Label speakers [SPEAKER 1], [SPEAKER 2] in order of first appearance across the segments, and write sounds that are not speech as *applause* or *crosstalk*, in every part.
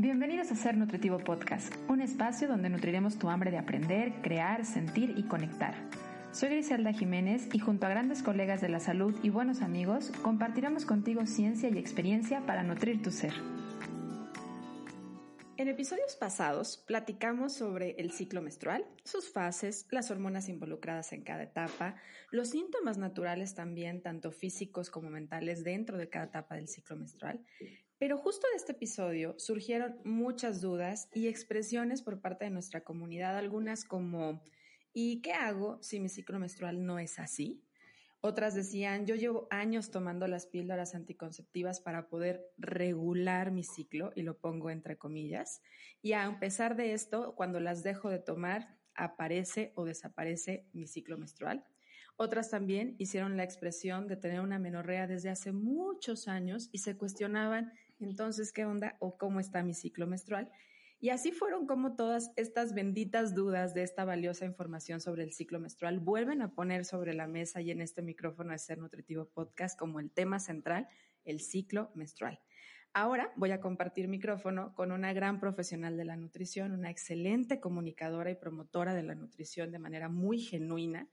[SPEAKER 1] Bienvenidos a Ser Nutritivo Podcast, un espacio donde nutriremos tu hambre de aprender, crear, sentir y conectar. Soy Griselda Jiménez y junto a grandes colegas de la salud y buenos amigos, compartiremos contigo ciencia y experiencia para nutrir tu ser. En episodios pasados platicamos sobre el ciclo menstrual, sus fases, las hormonas involucradas en cada etapa, los síntomas naturales también, tanto físicos como mentales, dentro de cada etapa del ciclo menstrual, pero justo de este episodio surgieron muchas dudas y expresiones por parte de nuestra comunidad, algunas como ¿y qué hago si mi ciclo menstrual no es así? Otras decían, yo llevo años tomando las píldoras anticonceptivas para poder regular mi ciclo, y lo pongo entre comillas, y a pesar de esto, cuando las dejo de tomar, aparece o desaparece mi ciclo menstrual. Otras también hicieron la expresión de tener una menorrea desde hace muchos años y se cuestionaban entonces qué onda o cómo está mi ciclo menstrual. Y así fueron como todas estas benditas dudas de esta valiosa información sobre el ciclo menstrual vuelven a poner sobre la mesa y en este micrófono de Ser Nutritivo Podcast como el tema central, el ciclo menstrual. Ahora voy a compartir micrófono con una gran profesional de la nutrición, una excelente comunicadora y promotora de la nutrición de manera muy genuina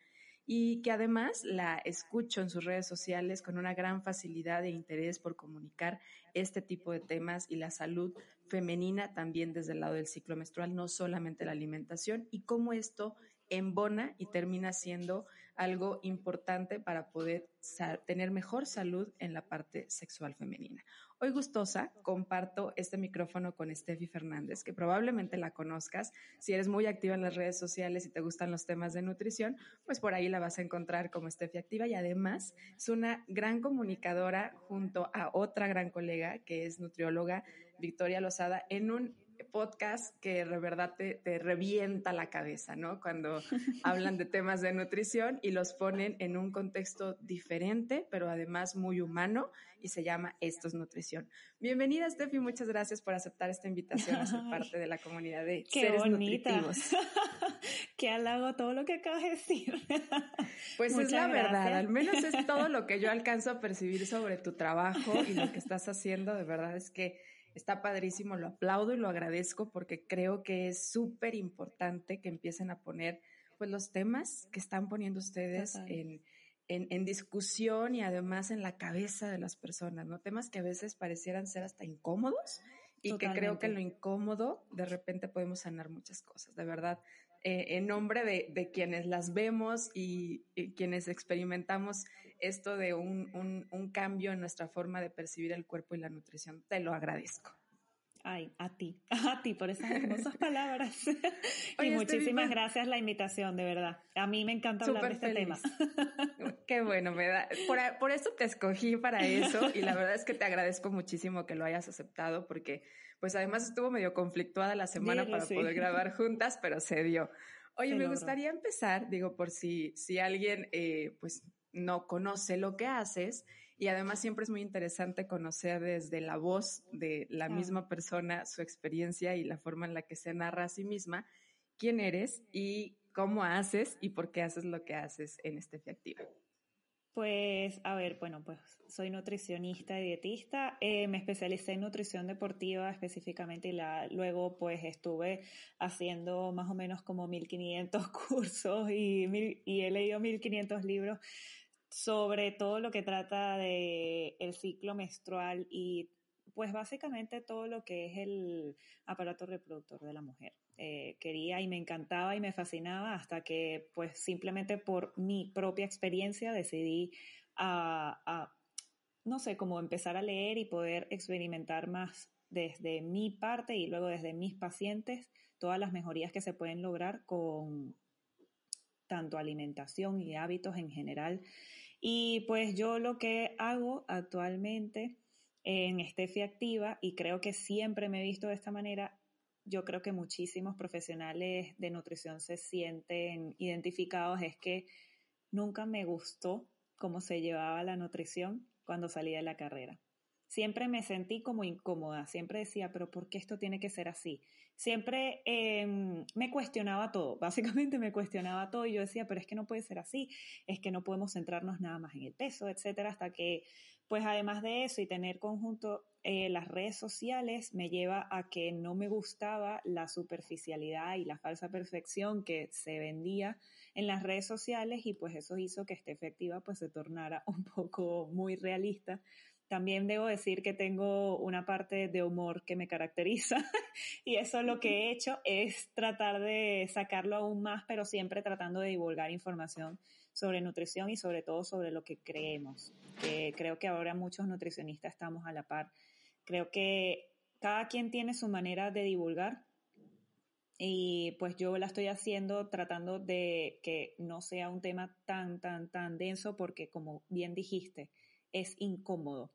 [SPEAKER 1] y que además la escucho en sus redes sociales con una gran facilidad e interés por comunicar este tipo de temas y la salud femenina también desde el lado del ciclo menstrual, no solamente la alimentación y cómo esto embona y termina siendo algo importante para poder tener mejor salud en la parte sexual femenina. Hoy gustosa comparto este micrófono con Steffi Fernández, que probablemente la conozcas. Si eres muy activa en las redes sociales y te gustan los temas de nutrición, pues por ahí la vas a encontrar como Steffi Activa y además es una gran comunicadora junto a otra gran colega que es nutrióloga, Victoria Lozada, en un podcast que de verdad te, revienta la cabeza, ¿no? Cuando *laughs* hablan de temas de nutrición y los ponen en un contexto diferente, pero además muy humano y se llama Esto es Nutrición. Bienvenida, Steffi, muchas gracias por aceptar esta invitación a ser parte de la comunidad de
[SPEAKER 2] Qué
[SPEAKER 1] seres
[SPEAKER 2] bonita.
[SPEAKER 1] nutritivos. *laughs*
[SPEAKER 2] Qué halago todo lo que acabas de decir. *laughs*
[SPEAKER 1] Pues es la verdad, al menos es todo lo que yo alcanzo a percibir sobre tu trabajo y lo que estás haciendo, de verdad es que Está padrísimo, lo aplaudo y lo agradezco porque creo que es súper importante que empiecen a poner pues los temas que están poniendo ustedes en, en, en, discusión y además en la cabeza de las personas, ¿no? Temas que a veces parecieran ser hasta incómodos y que creo que en lo incómodo de repente podemos sanar muchas cosas. De verdad, eh, en nombre de, de, quienes las vemos y, y, quienes experimentamos esto de un, un, un cambio en nuestra forma de percibir el cuerpo y la nutrición, te lo agradezco.
[SPEAKER 2] Ay, a ti, *laughs* a ti por esas hermosas *laughs* palabras. *laughs* y muchísimas gracias la invitación, de verdad. A mí me encanta hablar de este
[SPEAKER 1] feliz.
[SPEAKER 2] tema.
[SPEAKER 1] Qué bueno, me da. Por, por, eso te escogí para eso y la verdad es que te agradezco muchísimo que lo hayas aceptado porque, pues además estuvo medio conflictuada la semana para sí. poder grabar juntas, pero se dio. Oye, se me logró. gustaría empezar, digo, por si, si alguien, eh, pues no conoce lo que haces y además siempre es muy interesante conocer desde la voz de la misma persona su experiencia y la forma en la que se narra a sí misma quién eres y cómo haces y por qué haces lo que haces en este Activa.
[SPEAKER 2] Pues, a ver, bueno, pues soy nutricionista y dietista. Eh, me especialicé en nutrición deportiva específicamente y luego pues estuve haciendo más o menos como 1500 *laughs* cursos y, mil, y he leído 1500 libros sobre todo lo que trata de el ciclo menstrual y pues básicamente todo lo que es el aparato reproductor de la mujer. Eh, quería y me encantaba y me fascinaba hasta que pues simplemente por mi propia experiencia decidí a, a no sé, como empezar a leer y poder experimentar más desde mi parte y luego desde mis pacientes todas las mejorías que se pueden lograr con tanto alimentación y hábitos en general. Y pues yo lo que hago actualmente en Estefi Activa, y creo que siempre me he visto de esta manera, yo creo que muchísimos profesionales de nutrición se sienten identificados, es que nunca me gustó cómo se llevaba la nutrición cuando salí de la carrera. Siempre me sentí como incómoda, siempre decía, pero ¿por qué esto tiene que ser así? Siempre eh, me cuestionaba todo, *laughs* básicamente me cuestionaba todo y yo decía, pero es que no puede ser así, es que no podemos centrarnos nada más en el peso, etcétera, hasta que pues además de eso y tener conjunto eh, las redes sociales me lleva a que no me gustaba la superficialidad y la falsa perfección que se vendía en las redes sociales y pues eso hizo que esta efectiva pues se tornara *laughs* un poco muy realista también debo decir que tengo una parte de humor que me caracteriza *laughs* y eso lo que he hecho es tratar de sacarlo aún más, pero siempre tratando de divulgar información sobre nutrición y sobre todo sobre lo que creemos, creo que ahora muchos nutricionistas estamos a la par. Creo que cada quien tiene su manera de divulgar y pues yo la estoy haciendo tratando de que no sea un tema tan, tan, tan denso porque como bien dijiste, es incómodo.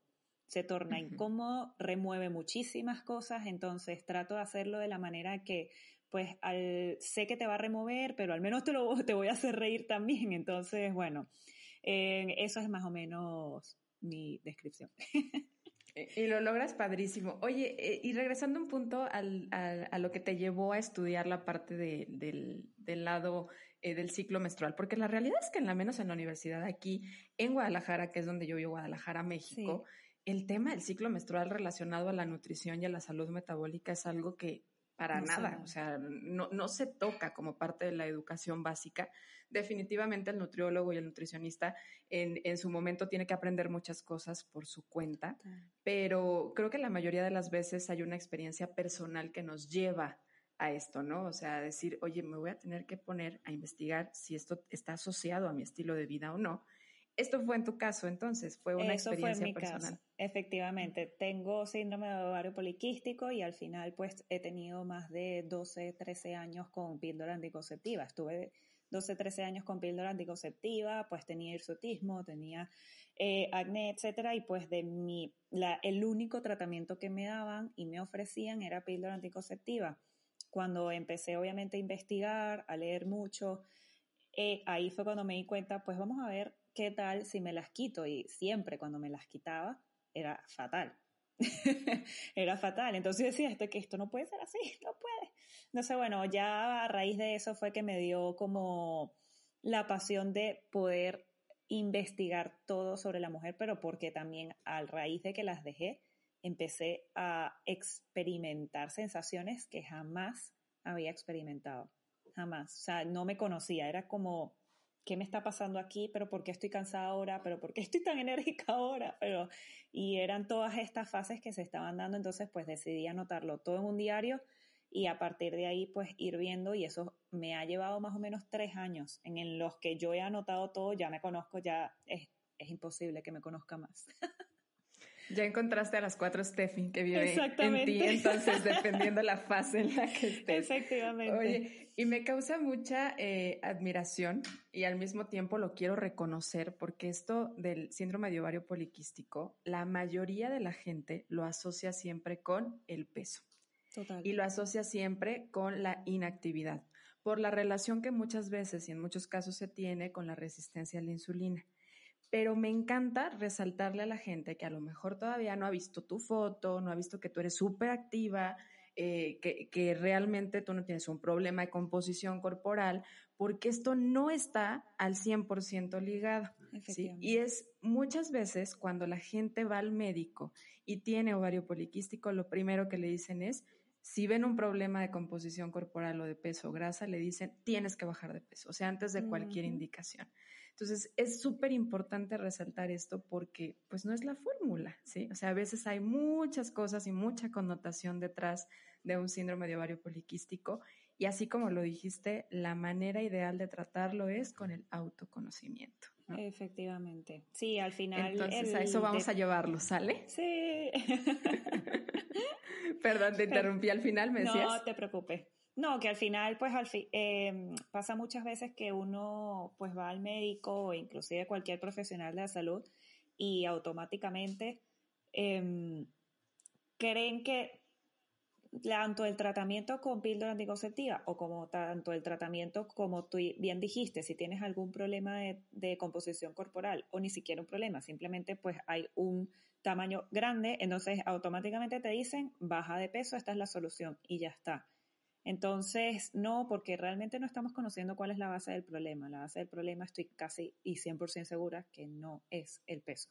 [SPEAKER 2] Se torna incómodo, remueve muchísimas cosas, entonces trato de hacerlo de la manera que, pues, al, sé que te va a remover, pero al menos te, lo, *laughs* te voy a hacer reír también. Entonces, bueno, eh, eso es más o menos mi descripción. *laughs*
[SPEAKER 1] Y lo logras padrísimo. Oye, eh, y regresando un punto al, a lo que te llevó a estudiar la parte del, del, lado eh, del ciclo menstrual, porque la realidad es que en la menos en la universidad aquí en Guadalajara, que es donde yo vivo, Guadalajara, México, el tema del ciclo menstrual relacionado a la nutrición y a la salud metabólica es algo que para nada, o sea, no, no, se toca como parte de la educación básica. Definitivamente el nutriólogo y el nutricionista en, en su momento tiene que aprender muchas cosas por su cuenta, pero creo que la mayoría de las veces hay una experiencia personal que nos lleva a esto, ¿no? O sea, decir, oye, me voy a tener que poner a investigar si esto está asociado a mi estilo de vida o no. Esto fue en tu caso, entonces, fue una experiencia fue personal.
[SPEAKER 2] Efectivamente, tengo síndrome de ovario poliquístico y al final, pues, he tenido más de 12, 13 años con píldora anticonceptiva. Estuve 12, 13 años con píldora anticonceptiva, pues tenía hirsutismo, tenía eh, acné, etcétera, y pues de mi, la, el único tratamiento que me daban y me ofrecían era píldora anticonceptiva cuando empecé obviamente a investigar, a leer mucho, eh, ahí fue cuando me di cuenta, pues vamos a ver qué tal si me las quito. Y siempre cuando me las quitaba era fatal. *laughs* era fatal. Entonces decía, esto, que esto no puede ser así, *laughs* no puede. Entonces, bueno, ya a raíz de eso fue que me dio como la pasión de poder investigar todo sobre la mujer, pero porque también a raíz de que las dejé, empecé a experimentar sensaciones que jamás había experimentado, jamás. O sea, no me conocía, era como, ¿qué me está pasando aquí? ¿Pero por qué estoy cansada ahora? ¿Pero por qué estoy tan enérgica ahora? Pero, y eran todas estas fases que se estaban dando, entonces pues decidí anotarlo todo en un diario y a partir de ahí pues ir viendo y eso me ha llevado más o menos tres años en los que yo he anotado todo, ya me conozco, ya es, es imposible que me conozca más. *laughs*
[SPEAKER 1] Ya encontraste a las cuatro Steffi que viven en ti, entonces dependiendo la fase en la que estés.
[SPEAKER 2] Efectivamente.
[SPEAKER 1] Oye, y me causa mucha eh, admiración y al mismo tiempo lo quiero reconocer porque esto del síndrome de ovario poliquístico, la mayoría de la gente lo asocia siempre con el peso.
[SPEAKER 2] Total.
[SPEAKER 1] Y lo asocia siempre con la inactividad, por la relación que muchas veces y en muchos casos se tiene con la resistencia a la insulina pero me encanta resaltarle a la gente que a lo mejor todavía no ha visto tu foto, no ha visto que tú eres súper activa, eh, que, realmente tú no tienes un problema de composición corporal, porque esto no está al 100% ligado. Y es muchas veces cuando la gente va al médico y tiene ovario poliquístico, lo primero que le dicen es, si ven un problema de composición corporal o de peso o grasa, le dicen, tienes que bajar de peso, o sea, antes de cualquier indicación. Entonces, es súper importante resaltar esto porque pues no es la fórmula, ¿sí? O sea, a veces hay muchas cosas y mucha connotación detrás de un síndrome de ovario poliquístico y así como lo dijiste, la manera ideal de tratarlo es con el autoconocimiento.
[SPEAKER 2] Efectivamente. Sí, al final.
[SPEAKER 1] Entonces, a eso vamos a llevarlo, ¿sale?
[SPEAKER 2] Sí. *laughs*
[SPEAKER 1] Perdón, te interrumpí al final, me decías.
[SPEAKER 2] No te preocupes. No, que al final, pues al em, pasa muchas veces que uno pues va al médico o inclusive cualquier profesional de la salud y automáticamente em, creen que tanto el tratamiento con píldora anticonceptiva o como tanto el tratamiento como tú bien dijiste, si tienes algún problema de, de composición corporal o ni siquiera un problema, simplemente pues hay un tamaño grande, entonces automáticamente te dicen baja de peso, esta es la solución y ya está. Entonces, no, porque realmente no estamos conociendo cuál es la base del problema. La base del problema estoy casi y 100% segura que no es el peso.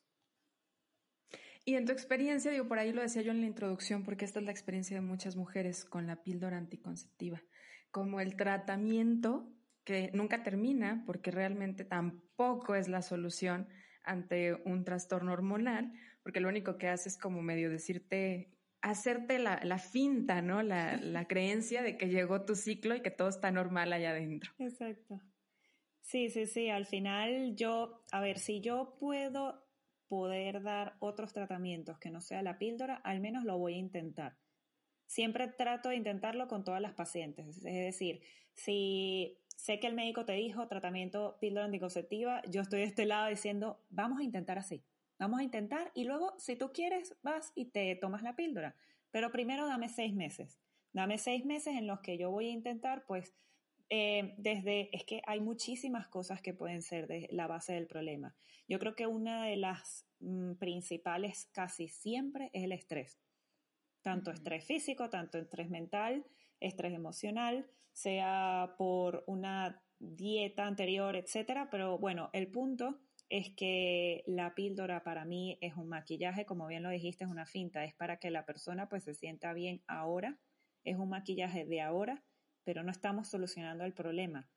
[SPEAKER 1] Y en tu experiencia, digo, por ahí lo decía yo en la introducción, porque esta es la experiencia de muchas mujeres con la píldora anticonceptiva, como el tratamiento que nunca termina, porque realmente tampoco es la solución ante un trastorno hormonal, porque lo único que hace es como medio decirte, hacerte la, la finta, ¿no? La, *laughs* la creencia de que llegó tu ciclo y que todo está normal allá adentro.
[SPEAKER 2] Exacto. Sí, sí, sí. Al final yo, a ver, si yo puedo poder dar otros tratamientos que no sea la píldora, al menos lo voy a intentar. Siempre trato de intentarlo con todas las pacientes. Es decir, si sé que el médico te dijo tratamiento píldora anticonceptiva, yo estoy de este lado diciendo, vamos a intentar así. Vamos a intentar y luego, si tú quieres, vas y te tomas la píldora. Pero primero dame seis meses. Dame seis meses en los que yo voy a intentar, pues, eh, desde, es que hay muchísimas cosas que pueden ser de la base del problema. Yo creo que una de las mm, principales casi siempre es el estrés. Tanto estrés físico, tanto estrés mental, estrés emocional, sea por una dieta anterior, etcétera. Pero bueno, el punto es que la píldora para mí es un maquillaje, como bien lo dijiste, es una finta, es para que la persona pues se sienta bien ahora, es un maquillaje de ahora, pero no estamos solucionando el problema.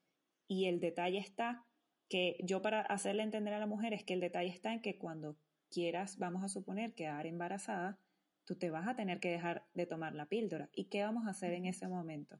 [SPEAKER 2] Y el detalle está que yo para hacerle entender a la mujer es que el detalle está en que cuando quieras, vamos a suponer, quedar embarazada, tú te vas a tener que dejar de tomar la píldora. ¿Y qué vamos a hacer en ese momento?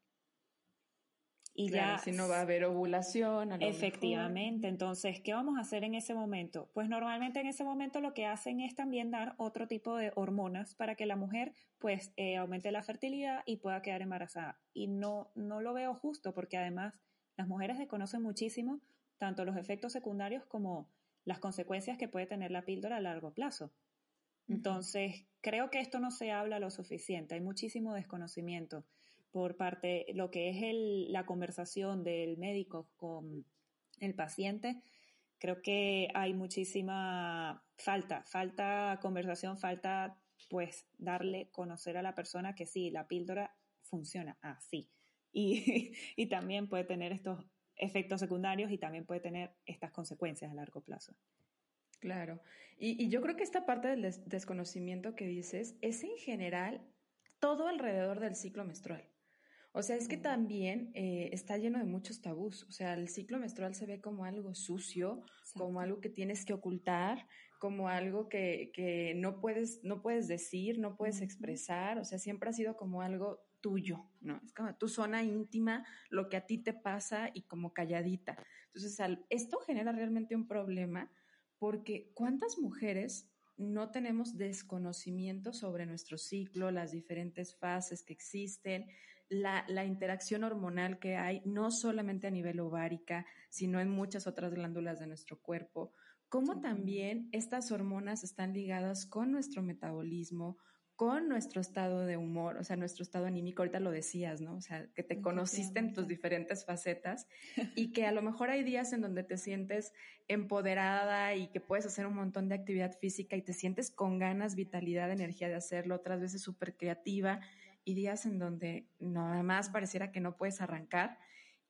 [SPEAKER 1] Y ya. Si no va a haber ovulación.
[SPEAKER 2] efectivamente. Entonces, ¿qué vamos a hacer en ese momento? Pues normalmente en ese momento lo que hacen es también dar otro tipo de hormonas para que la mujer, pues, eh, aumente la fertilidad y pueda quedar embarazada. Y no, no lo veo justo porque además las mujeres desconocen muchísimo tanto los efectos secundarios como las consecuencias que puede tener la píldora a largo plazo. Entonces, creo que esto no se habla lo suficiente, hay muchísimo desconocimiento por parte, lo que es la conversación del médico con el paciente, creo que hay muchísima falta, falta conversación, falta pues darle conocer a la persona que sí, la píldora funciona así. Y, *laughs* y también puede tener estos efectos secundarios y también puede tener estas consecuencias a largo plazo.
[SPEAKER 1] Claro. Y yo creo que esta parte del desconocimiento que dices es en general todo alrededor del ciclo menstrual. O sea, es que también eh, está lleno de muchos tabús. O sea, el ciclo menstrual se ve como algo sucio, como algo que tienes que ocultar, como algo que, que, no, puedes, no puedes decir, no puedes expresar. O sea, siempre ha sido como algo tuyo, ¿no? Es como tu zona íntima, lo que a ti te pasa y como calladita. Entonces, esto genera realmente un problema porque ¿cuántas mujeres no tenemos desconocimiento sobre nuestro ciclo, las diferentes fases que existen, la, interacción hormonal que hay, no solamente a nivel ovárica, sino en muchas otras glándulas de nuestro cuerpo, cómo también estas hormonas están ligadas con nuestro metabolismo, con nuestro estado de humor, o sea, nuestro estado anímico, ahorita lo decías, ¿no? O sea, que te conociste en tus diferentes facetas *laughs* y que a lo mejor hay días en donde te sientes empoderada y que puedes hacer un montón de actividad física y te sientes con ganas, vitalidad, energía de hacerlo, otras veces súper creativa y días en donde nada más pareciera que no puedes arrancar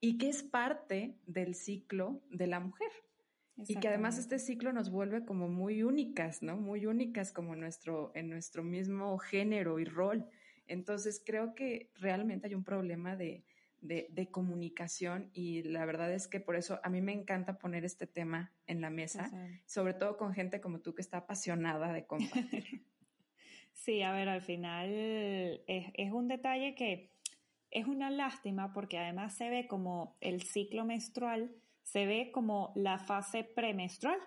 [SPEAKER 1] y que es parte del ciclo de la mujer. Y que además este ciclo nos vuelve como muy únicas, ¿no? Muy únicas como nuestro, en nuestro mismo género y rol. Entonces creo que realmente hay un problema de, de, comunicación y la verdad es que por eso a mí me encanta poner este tema en la mesa, sobre todo con gente como tú que está apasionada de compartir. *laughs*
[SPEAKER 2] Sí, a ver, al final es, un detalle que es una lástima porque además se ve como el ciclo menstrual, se ve como la fase premenstrual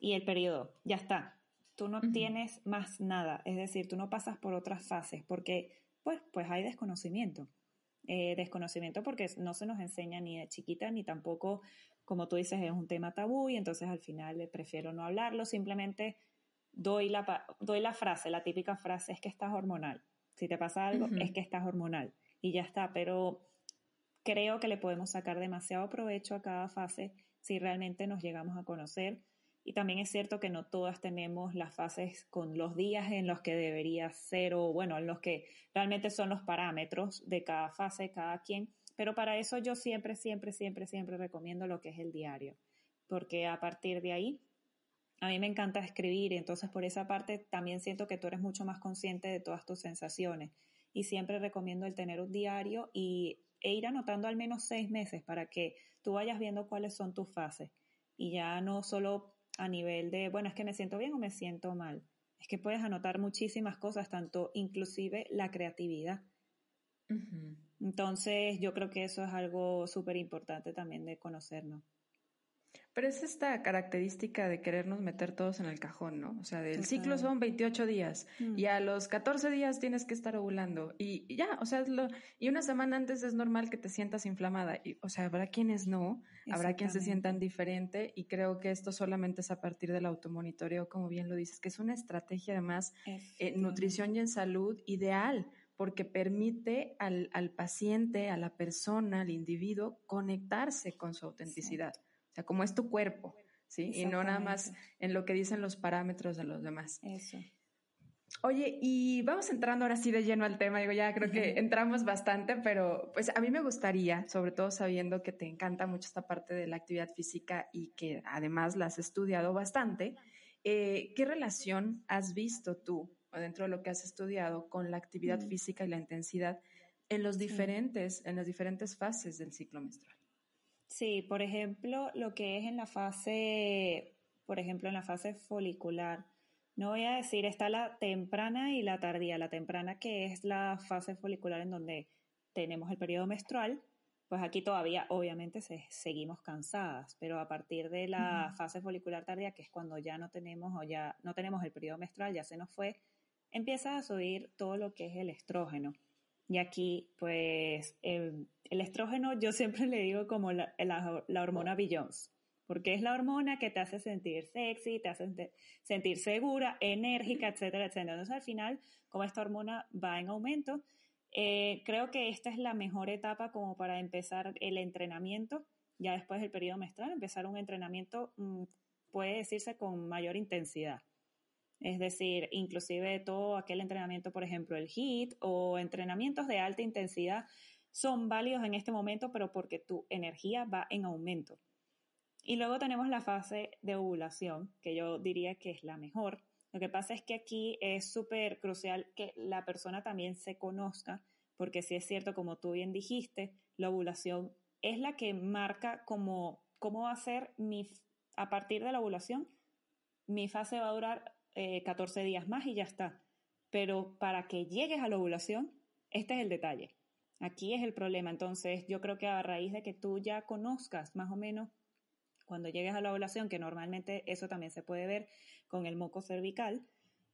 [SPEAKER 2] y el periodo, ya está. Tú no tienes más nada, es decir, tú no pasas por otras fases porque pues, pues hay desconocimiento. Eh, desconocimiento porque no se nos enseña ni de chiquita ni tampoco, como tú dices, es un tema tabú y entonces al final prefiero no hablarlo, simplemente doy la, doy la frase, la típica frase es que estás hormonal. Si te pasa algo, es que estás hormonal. Y ya está, pero creo que le podemos sacar demasiado provecho a cada fase si realmente nos llegamos a conocer. Y también es cierto que no todas tenemos las fases con los días en los que debería ser o, bueno, en los que realmente son los parámetros de cada fase, cada quien. Pero para eso yo siempre, siempre, siempre, siempre recomiendo lo que es el diario. Porque a partir de ahí a mí me encanta escribir y entonces por esa parte también siento que tú eres mucho más consciente de todas tus sensaciones y siempre recomiendo el tener un diario y, e ir anotando al menos seis meses para que tú vayas viendo cuáles son tus fases y ya no solo a nivel de, bueno, es que me siento bien o me siento mal, es que puedes anotar muchísimas cosas, tanto inclusive la creatividad. Entonces yo creo que eso es algo súper importante también de conocernos.
[SPEAKER 1] Pero es esta característica de querernos meter todos en el cajón, ¿no? O sea, el ciclo son 28 días mm. y a los 14 días tienes que estar ovulando y, ya, o sea, lo, y una semana antes es normal que te sientas inflamada. Y, o sea, habrá quienes no, habrá quienes se sientan diferente y creo que esto solamente es a partir del automonitoreo, como bien lo dices, que es una estrategia además en nutrición y en salud ideal porque permite al, al, paciente, a la persona, al individuo, conectarse con su autenticidad. O sea, como es tu cuerpo, ¿sí? Y no nada más en lo que dicen los parámetros de los demás.
[SPEAKER 2] Eso.
[SPEAKER 1] Oye, y vamos entrando ahora sí de lleno al tema. Digo, ya creo que *laughs* entramos bastante, pero pues a mí me gustaría, sobre todo sabiendo que te encanta mucho esta parte de la actividad física y que además la has estudiado bastante, eh, ¿qué relación has visto tú, o dentro de lo que has estudiado, con la actividad física y la intensidad en los diferentes, en las diferentes fases del ciclo menstrual?
[SPEAKER 2] Sí, por ejemplo, lo que es en la fase, por ejemplo, en la fase folicular. No voy a decir, está la temprana y la tardía. La temprana que es la fase folicular en donde tenemos el periodo menstrual, pues aquí todavía obviamente seguimos cansadas, pero a partir de la fase folicular tardía, que es cuando ya no tenemos o ya no tenemos el periodo menstrual, ya se nos fue, empieza a subir todo lo que es el estrógeno. Y aquí, pues, el, estrógeno yo siempre le digo como la, hormona Beyoncé, porque es la hormona que te hace sentir sexy, te hace sentir segura, enérgica, etcétera, etcétera. Entonces, al final, como esta hormona va en aumento, eh, creo que esta es la mejor etapa como para empezar el entrenamiento, ya después del periodo menstrual, empezar un entrenamiento, mm, puede decirse, con mayor intensidad. Es decir, inclusive todo aquel entrenamiento, por ejemplo, el HIIT o entrenamientos de alta intensidad son válidos en este momento, pero porque tu energía va en aumento. Y luego tenemos la fase de ovulación, que yo diría que es la mejor. Lo que pasa es que aquí es súper crucial que la persona también se conozca, porque si es cierto, como tú bien dijiste, la ovulación es la que marca cómo, cómo va a ser mi, a partir de la ovulación, mi fase va a durar 14 eh, días más y ya está. Pero para que llegues a la ovulación, este es el detalle. Aquí es el problema. Entonces, yo creo que a raíz de que tú ya conozcas más o menos cuando llegues a la ovulación, que normalmente eso también se puede ver con el moco cervical,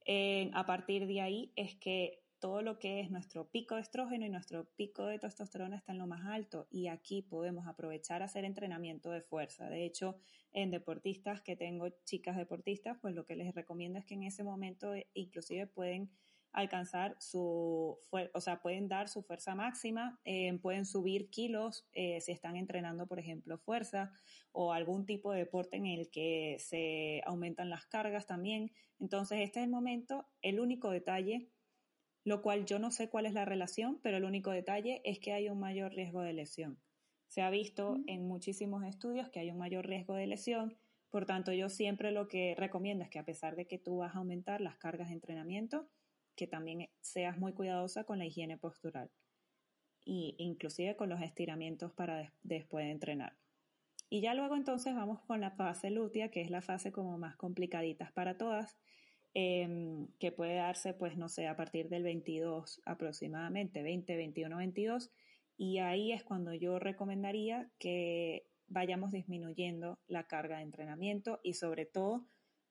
[SPEAKER 2] eh, a partir de ahí es que todo lo que es nuestro pico de estrógeno y nuestro pico de testosterona está en lo más alto y aquí podemos aprovechar a hacer entrenamiento de fuerza. De hecho, en deportistas que tengo chicas deportistas, pues lo que les recomiendo es que en ese momento eh, inclusive pueden alcanzar su, o sea, pueden dar su fuerza máxima, eh, pueden subir kilos eh, si están entrenando, por ejemplo, fuerza o algún tipo de deporte en el que se aumentan las cargas también. Entonces, este es el momento, el único detalle lo cual yo no sé cuál es la relación, pero el único detalle es que hay un mayor riesgo de lesión. Se ha visto en muchísimos estudios que hay un mayor riesgo de lesión, por tanto yo siempre lo que recomiendo es que a pesar de que tú vas a aumentar las cargas de entrenamiento, que también seas muy cuidadosa con la higiene postural e inclusive con los estiramientos para después de entrenar. Y ya luego entonces vamos con la fase lútea, que es la fase como más complicadita para todas, Em, que puede darse, pues no sé, a partir del 22 aproximadamente, 20, 21, 22, y ahí es cuando yo recomendaría que vayamos disminuyendo la carga de entrenamiento y sobre todo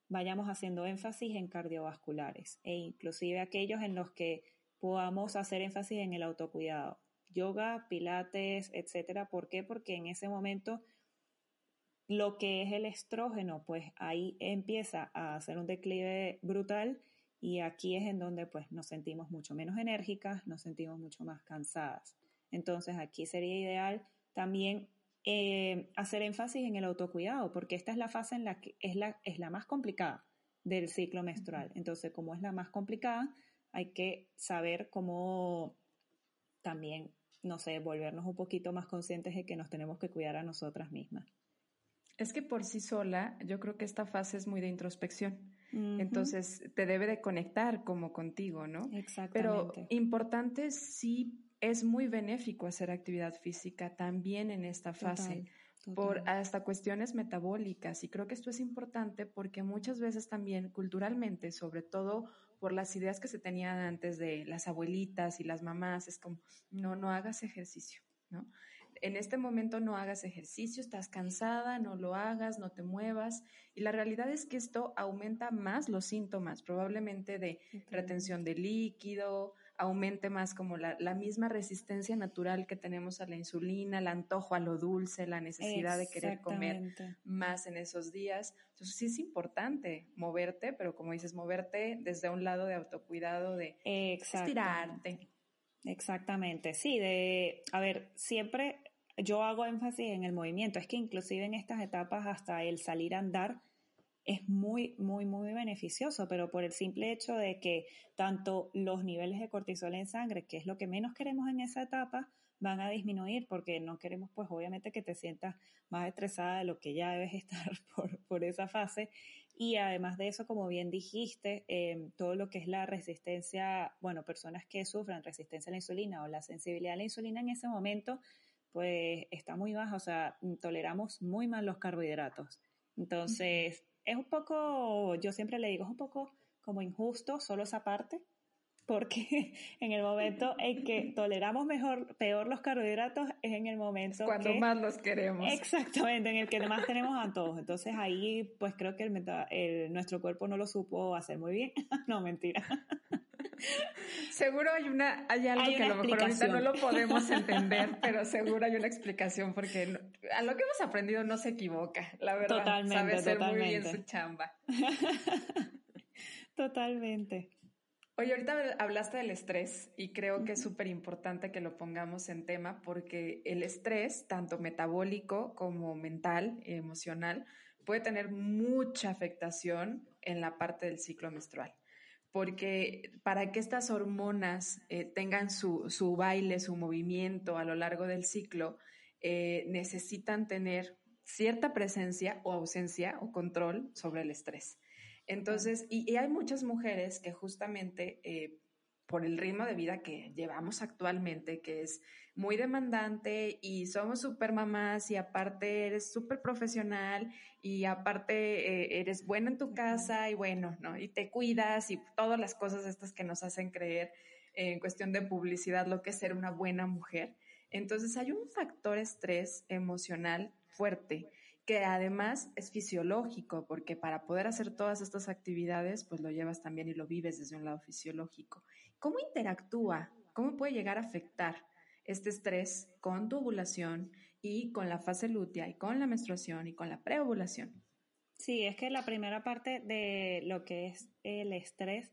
[SPEAKER 2] vayamos haciendo énfasis en cardiovasculares e inclusive aquellos en los que podamos hacer énfasis en el autocuidado, yoga, pilates, etcétera. ¿Por qué? Porque en ese momento lo que es el estrógeno, pues ahí empieza a hacer un declive brutal y aquí es en donde pues nos sentimos mucho menos enérgicas, nos sentimos mucho más cansadas. Entonces aquí sería ideal también eh, hacer énfasis en el autocuidado, porque esta es la fase en la que es la, es la más complicada del ciclo menstrual. Entonces, como es la más complicada, hay que saber cómo también, no sé, volvernos un poquito más conscientes de que nos tenemos que cuidar a nosotras mismas.
[SPEAKER 1] Es que por sí sola, yo creo que esta fase es muy de introspección. Entonces, te debe de conectar como contigo, ¿no?
[SPEAKER 2] Exactamente.
[SPEAKER 1] Pero importante sí es muy benéfico hacer actividad física también en esta fase. por hasta cuestiones metabólicas. Y creo que esto es importante porque muchas veces también culturalmente, sobre todo por las ideas que se tenían antes de las abuelitas y las mamás, es como, no, no hagas ejercicio, ¿no? En este momento no hagas ejercicio, estás cansada, no lo hagas, no te muevas. Y la realidad es que esto aumenta más los síntomas, probablemente de retención de líquido, aumente más como la, misma resistencia natural que tenemos a la insulina, el antojo a lo dulce, la necesidad de querer comer más en esos días. Entonces sí es importante moverte, pero como dices, moverte desde un lado de autocuidado, de estirarte.
[SPEAKER 2] Exactamente, sí, de, a ver, siempre yo hago énfasis en el movimiento, es que inclusive en estas etapas hasta el salir a andar es muy, muy, muy beneficioso, pero por el simple hecho de que tanto los niveles de cortisol en sangre, que es lo que menos queremos en esa etapa, van a disminuir porque no queremos pues obviamente que te sientas más estresada de lo que ya debes *laughs* estar por, por esa fase. Y además de eso, como bien dijiste, em, todo lo que es la resistencia, bueno, personas que sufran resistencia a la insulina o la sensibilidad a la insulina en ese momento, pues está muy baja, o sea, toleramos muy mal los carbohidratos. Entonces, es un poco, yo siempre le digo, es un poco como injusto solo esa parte, porque *laughs* en el momento en que toleramos mejor, peor los carbohidratos es en el momento
[SPEAKER 1] cuando más los queremos.
[SPEAKER 2] Exactamente, en el que más tenemos antojos. Entonces ahí, pues creo que el, nuestro cuerpo no lo supo hacer muy bien. *laughs* no, mentira. *laughs*
[SPEAKER 1] Seguro hay una, hay algo que a lo mejor ahorita no lo podemos *laughs* entender, pero seguro hay una explicación porque a lo que hemos aprendido no se equivoca, la verdad. Totalmente, sabe hacer muy bien su chamba. *laughs*
[SPEAKER 2] totalmente.
[SPEAKER 1] Oye, ahorita hablaste del estrés y creo que es súper importante que lo pongamos en tema porque el estrés, tanto metabólico como mental, emocional, puede tener mucha afectación en la parte del ciclo menstrual porque para que estas hormonas eh, tengan su, su, baile, su movimiento a lo largo del ciclo, eh, necesitan tener cierta presencia o ausencia o control sobre el estrés. Entonces, y, hay muchas mujeres que justamente eh, por el ritmo de vida que llevamos actualmente, que es muy demandante y somos súper mamás y aparte eres súper profesional y aparte eh, eres buena en tu casa y bueno, ¿no? Y te cuidas y todas las cosas estas que nos hacen creer en cuestión de publicidad lo que es ser una buena mujer. Entonces hay un factor estrés emocional fuerte que además es fisiológico, porque para poder hacer todas estas actividades, pues lo llevas también y lo vives desde un lado fisiológico. ¿Cómo interactúa? ¿Cómo puede llegar a afectar este estrés con tu ovulación y con la fase lútea y con la menstruación y con la preovulación?
[SPEAKER 2] Sí, es que la primera parte de lo que es el estrés,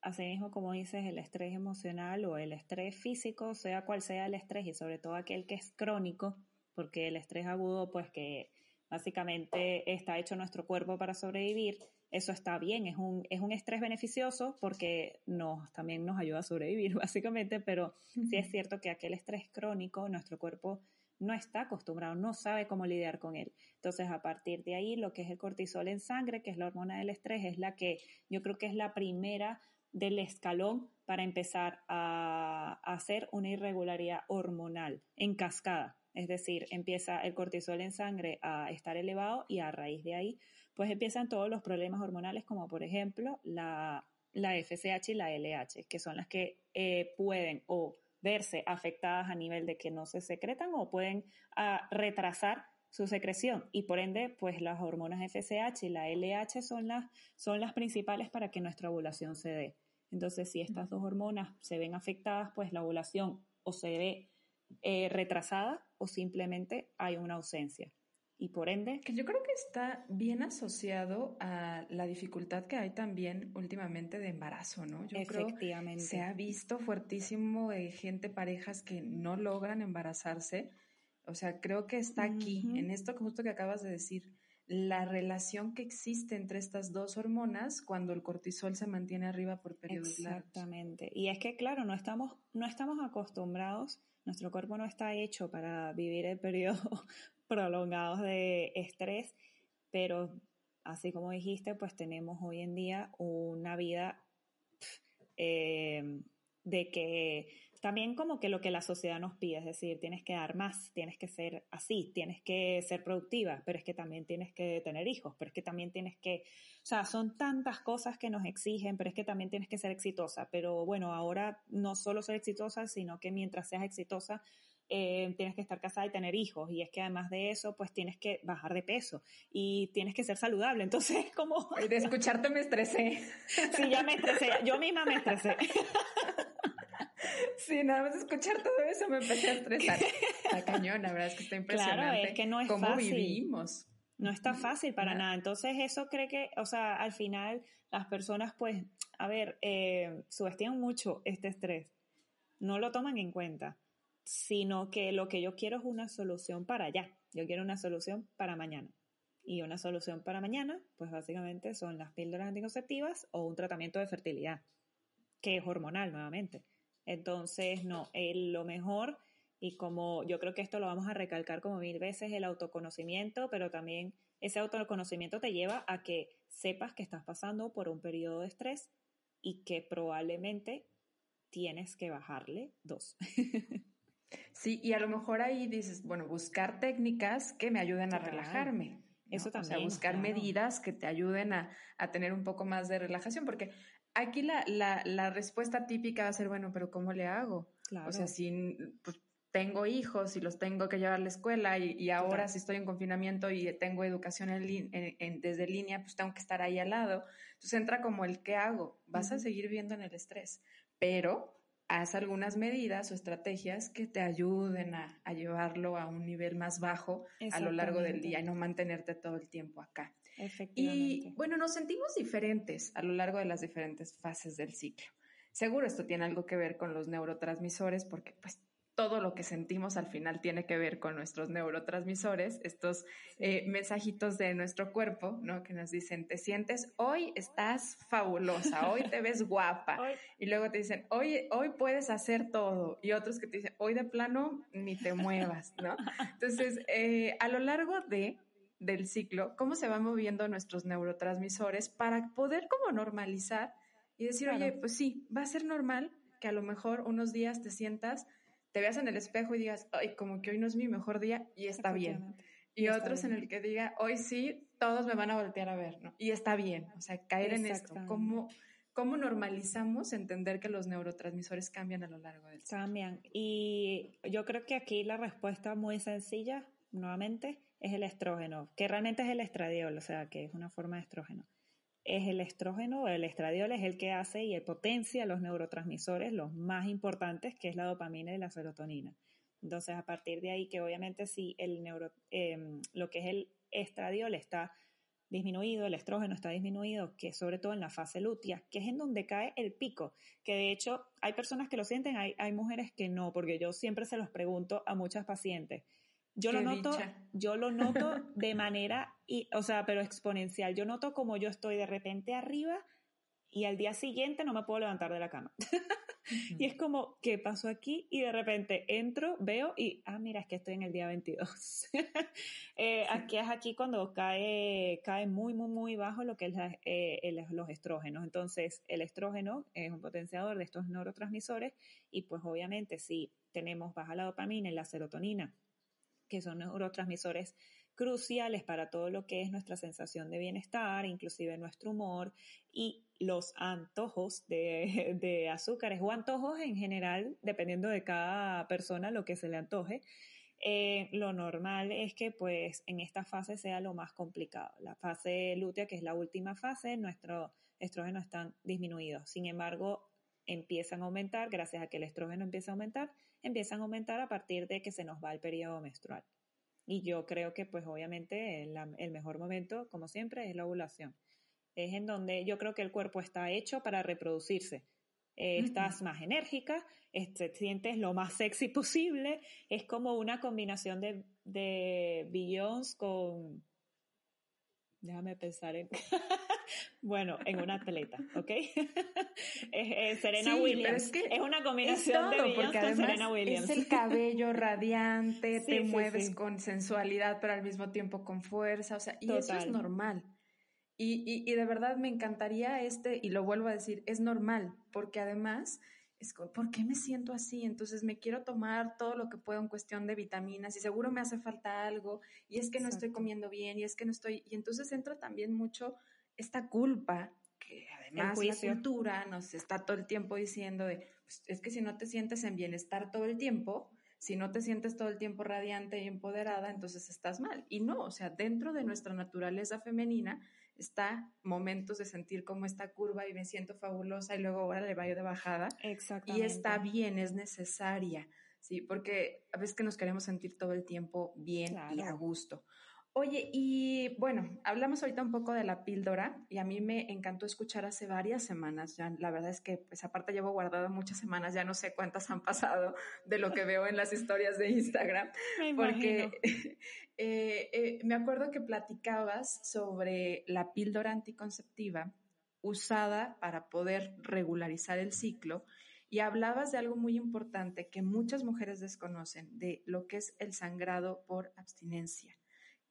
[SPEAKER 2] así mismo como dices, el estrés emocional o el estrés físico, sea cual sea el estrés y sobre todo aquel que es crónico, porque el estrés agudo, pues que básicamente está hecho nuestro cuerpo para sobrevivir, eso está bien, es un, es un estrés beneficioso porque nos, también nos ayuda a sobrevivir, *laughs* básicamente, pero sí es cierto que aquel estrés crónico, nuestro cuerpo no está acostumbrado, no sabe cómo lidiar con él. Entonces, a partir de ahí, lo que es el cortisol en sangre, que es la hormona del estrés, es la que yo creo que es la primera del escalón para empezar a, a hacer una irregularidad hormonal en cascada. Es decir, empieza el cortisol en sangre a estar elevado y a raíz de ahí, pues empiezan todos los problemas hormonales, como por ejemplo la, FSH y la LH, que son las que eh, pueden o verse afectadas a nivel de que no se secretan o pueden ah, retrasar su secreción y por ende, pues las hormonas FSH y la LH son las, son las principales para que nuestra ovulación se dé. Entonces, si estas dos hormonas se ven afectadas, pues la ovulación o se ve eh, retrasada o simplemente hay una ausencia. Y por ende...
[SPEAKER 1] Que yo creo que está bien asociado a la dificultad que hay también últimamente de embarazo, ¿no? Yo Efectivamente. Creo se ha visto fuertísimo de gente, parejas que no logran embarazarse. O sea, creo que está aquí, en esto justo que acabas de decir, la relación que existe entre estas dos hormonas cuando el cortisol se mantiene arriba por periodos
[SPEAKER 2] largos. Exactamente. Y es que, claro, no estamos, no estamos acostumbrados nuestro cuerpo no está hecho para vivir el periodo prolongados de estrés, pero así como dijiste, pues tenemos hoy en día una vida eh, de que también como que lo que la sociedad nos pide, es decir, tienes que dar más, tienes que ser así, tienes que ser productiva, pero es que también tienes que tener hijos, pero es que también tienes que, o sea, son tantas cosas que nos exigen, pero es que también tienes que ser exitosa, pero bueno, ahora no solo ser exitosa, sino que mientras seas exitosa, eh, tienes que estar casada y tener hijos. Y es que además de eso, pues tienes que bajar de peso y tienes que ser saludable. Entonces, como... *laughs*
[SPEAKER 1] De escucharte me estresé.
[SPEAKER 2] Sí, ya me estresé. Yo misma me estresé. *laughs*
[SPEAKER 1] Sí, nada más escuchar todo eso me empecé a estresar. La cañón, la verdad es que está impresionante. Claro, es que no es cómo vivimos.
[SPEAKER 2] No está fácil para nada. Entonces, eso cree que, o sea, al final las personas, pues, a ver, eh, subestiman mucho este estrés. No lo toman en cuenta sino que lo que yo quiero es una solución para allá. Yo quiero una solución para mañana. Y una solución para mañana, pues básicamente son las píldoras anticonceptivas o un tratamiento de fertilidad, que es hormonal nuevamente. Entonces, no, lo mejor, y como yo creo que esto lo vamos a recalcar como mil veces, el autoconocimiento, pero también ese autoconocimiento te lleva a que sepas que estás pasando por un periodo de estrés y que probablemente tienes que bajarle dos. *laughs*
[SPEAKER 1] Sí, y a lo mejor ahí dices, bueno, buscar técnicas que me ayuden a relajarme. Eso también. O sea, buscar medidas que te ayuden a, tener un poco más de relajación, porque aquí la, la, la, respuesta típica va a ser, bueno, pero ¿cómo le hago? O sea, si pues, tengo hijos y los tengo que llevar a la escuela y, ahora si estoy en confinamiento y tengo educación en, desde línea, pues tengo que estar ahí al lado. Entonces entra como el ¿qué hago? Vas a seguir viendo en el estrés, pero haz algunas medidas o estrategias que te ayuden a, llevarlo a un nivel más bajo a lo largo del día y no mantenerte todo el tiempo acá. Y bueno, nos sentimos diferentes a lo largo de las diferentes fases del ciclo. Seguro esto tiene algo que ver con los neurotransmisores porque pues todo lo que sentimos al final tiene que ver con nuestros neurotransmisores, estos eh, mensajitos de nuestro cuerpo, ¿no? Que nos dicen, te sientes, hoy estás fabulosa, hoy te ves guapa. *laughs* Y luego te dicen, hoy, hoy puedes hacer todo. Y otros que te dicen, hoy de plano ni te muevas, ¿no? *laughs* Entonces, eh, a lo largo de del ciclo, cómo se van moviendo nuestros neurotransmisores para poder como normalizar y decir, oye, pues sí, va a ser normal que a lo mejor unos días te sientas te veas en el espejo y digas, ay, como que hoy no es mi mejor día y está bien. Y otros en el que diga, hoy sí, todos me van a voltear a ver, ¿no? Y está bien, o sea, caer en esto, ¿cómo, cómo normalizamos entender que los neurotransmisores cambian a lo largo del
[SPEAKER 2] día? Cambian. Y yo creo que aquí la respuesta muy sencilla, nuevamente, es el estrógeno, que realmente es el estradiol, o sea, que es una forma de estrógeno es el estrógeno, el estradiol es el que hace y potencia los neurotransmisores, los más importantes, que es la dopamina y la serotonina. Entonces, a partir de ahí, que obviamente si el neuro, em, lo que es el estradiol está disminuido, el estrógeno está disminuido, que sobre todo en la fase lútea, que es en donde cae el pico, que de hecho hay personas que lo sienten, hay, hay mujeres que no, porque yo siempre se los pregunto a muchas pacientes, yo lo noto, yo lo noto de manera, y, o sea, pero exponencial. Yo noto como yo estoy de repente arriba y al día siguiente no me puedo levantar de la cama. *laughs* y es como, ¿qué pasó aquí? Y de repente entro, veo y, ah, mira, es que estoy en el día 22. *laughs* eh, aquí es aquí cuando cae, cae muy, muy, muy bajo lo que es eh, los estrógenos. Entonces, el estrógeno es un potenciador de estos neurotransmisores y pues obviamente si tenemos baja la dopamina y la serotonina, que son neurotransmisores cruciales para todo lo que es nuestra sensación de bienestar, inclusive nuestro humor y los antojos *laughs* de, azúcares o antojos en general, dependiendo de cada persona lo que se le antoje. Eh, lo normal es que pues en esta fase sea lo más complicado. La fase lútea, que es la última fase, nuestro estrógeno están disminuidos. Sin embargo, empiezan a aumentar, gracias a que el estrógeno empieza a aumentar, empiezan a aumentar a partir de que se nos va el periodo menstrual. Y yo creo que pues obviamente el, mejor momento, como siempre, es la ovulación. Es en donde yo creo que el cuerpo está hecho para reproducirse. estás más enérgica, te sientes lo más sexy posible. Es como una combinación de, de Beyoncé con... Déjame pensar en... *laughs* bueno, en una atleta, ¿ok? *laughs* es, Serena Williams. Es, una combinación de porque con Serena Williams.
[SPEAKER 1] Es el cabello radiante, *laughs* te mueves con sensualidad, pero al mismo tiempo con fuerza, o sea, y eso es normal. Y, y, y de verdad me encantaría este, y lo vuelvo a decir, es normal, porque además es ¿por qué me siento así? Entonces me quiero tomar todo lo que puedo en cuestión de vitaminas y seguro me hace falta algo y es que no estoy comiendo bien y es que no estoy, y entonces entra también mucho esta culpa que además la cultura nos está todo el tiempo diciendo de, pues, es que si no te sientes en bienestar todo el tiempo, si no te sientes todo el tiempo radiante y empoderada, entonces estás mal. Y no, o sea, dentro de nuestra naturaleza femenina está momentos de sentir como esta curva y me siento fabulosa y luego ahora le vaya de bajada. Y está bien, es necesaria, ¿sí? Porque a veces que nos queremos sentir todo el tiempo bien y a gusto. Oye, y bueno, hablamos ahorita un poco de la píldora y a mí me encantó escuchar hace varias semanas, ya la verdad es que pues aparte llevo guardado muchas semanas, ya no sé cuántas han pasado de lo que veo en las historias de Instagram, *laughs* porque *laughs* eh, eh, me acuerdo que platicabas sobre la píldora anticonceptiva usada para poder regularizar el ciclo y hablabas de algo muy importante que muchas mujeres desconocen, de lo que es el sangrado por abstinencia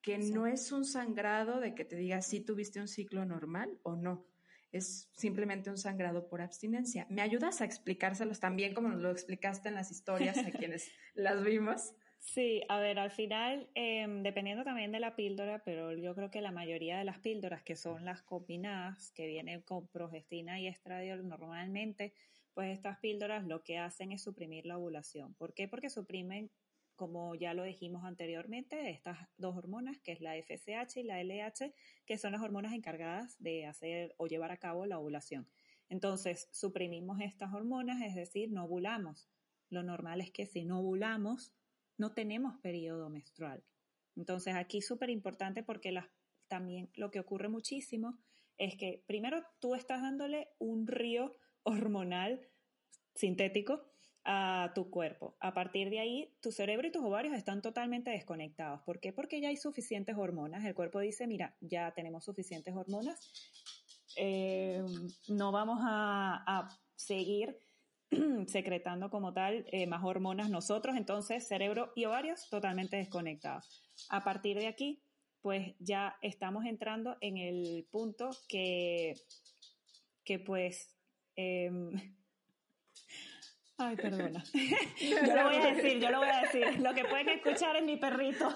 [SPEAKER 1] que no es un sangrado de que te diga si tuviste un ciclo normal o no. Es simplemente un sangrado por abstinencia. ¿Me ayudas a explicárselos también como nos lo explicaste en las historias a *laughs* quienes las vimos?
[SPEAKER 2] Sí, a ver, al final, em, dependiendo también de la píldora, pero yo creo que la mayoría de las píldoras que son las combinadas, que vienen con progestina y estradiol normalmente, pues estas píldoras lo que hacen es suprimir la ovulación. ¿Por qué? Porque suprimen como ya lo dijimos anteriormente, estas dos hormonas, que es la FSH y la LH, que son las hormonas encargadas de hacer o llevar a cabo la ovulación. Entonces, suprimimos estas hormonas, es decir, no ovulamos. Lo normal es que si no ovulamos, no tenemos periodo menstrual. Entonces, aquí súper importante porque también lo que ocurre muchísimo es que primero tú estás dándole un río hormonal sintético a tu cuerpo. A partir de ahí, tu cerebro y tus ovarios están totalmente desconectados. ¿Por qué? Porque ya hay suficientes hormonas. El cuerpo dice, mira, ya tenemos suficientes hormonas, eh, no vamos a, seguir *clears throat* secretando como tal eh, más hormonas nosotros, entonces cerebro y ovarios totalmente desconectados. A partir de aquí, pues ya estamos entrando en el punto que, que pues... Em, Ay, perdona. *laughs* yo lo voy a decir, yo lo voy a decir. Lo que pueden escuchar es mi perrito. *laughs*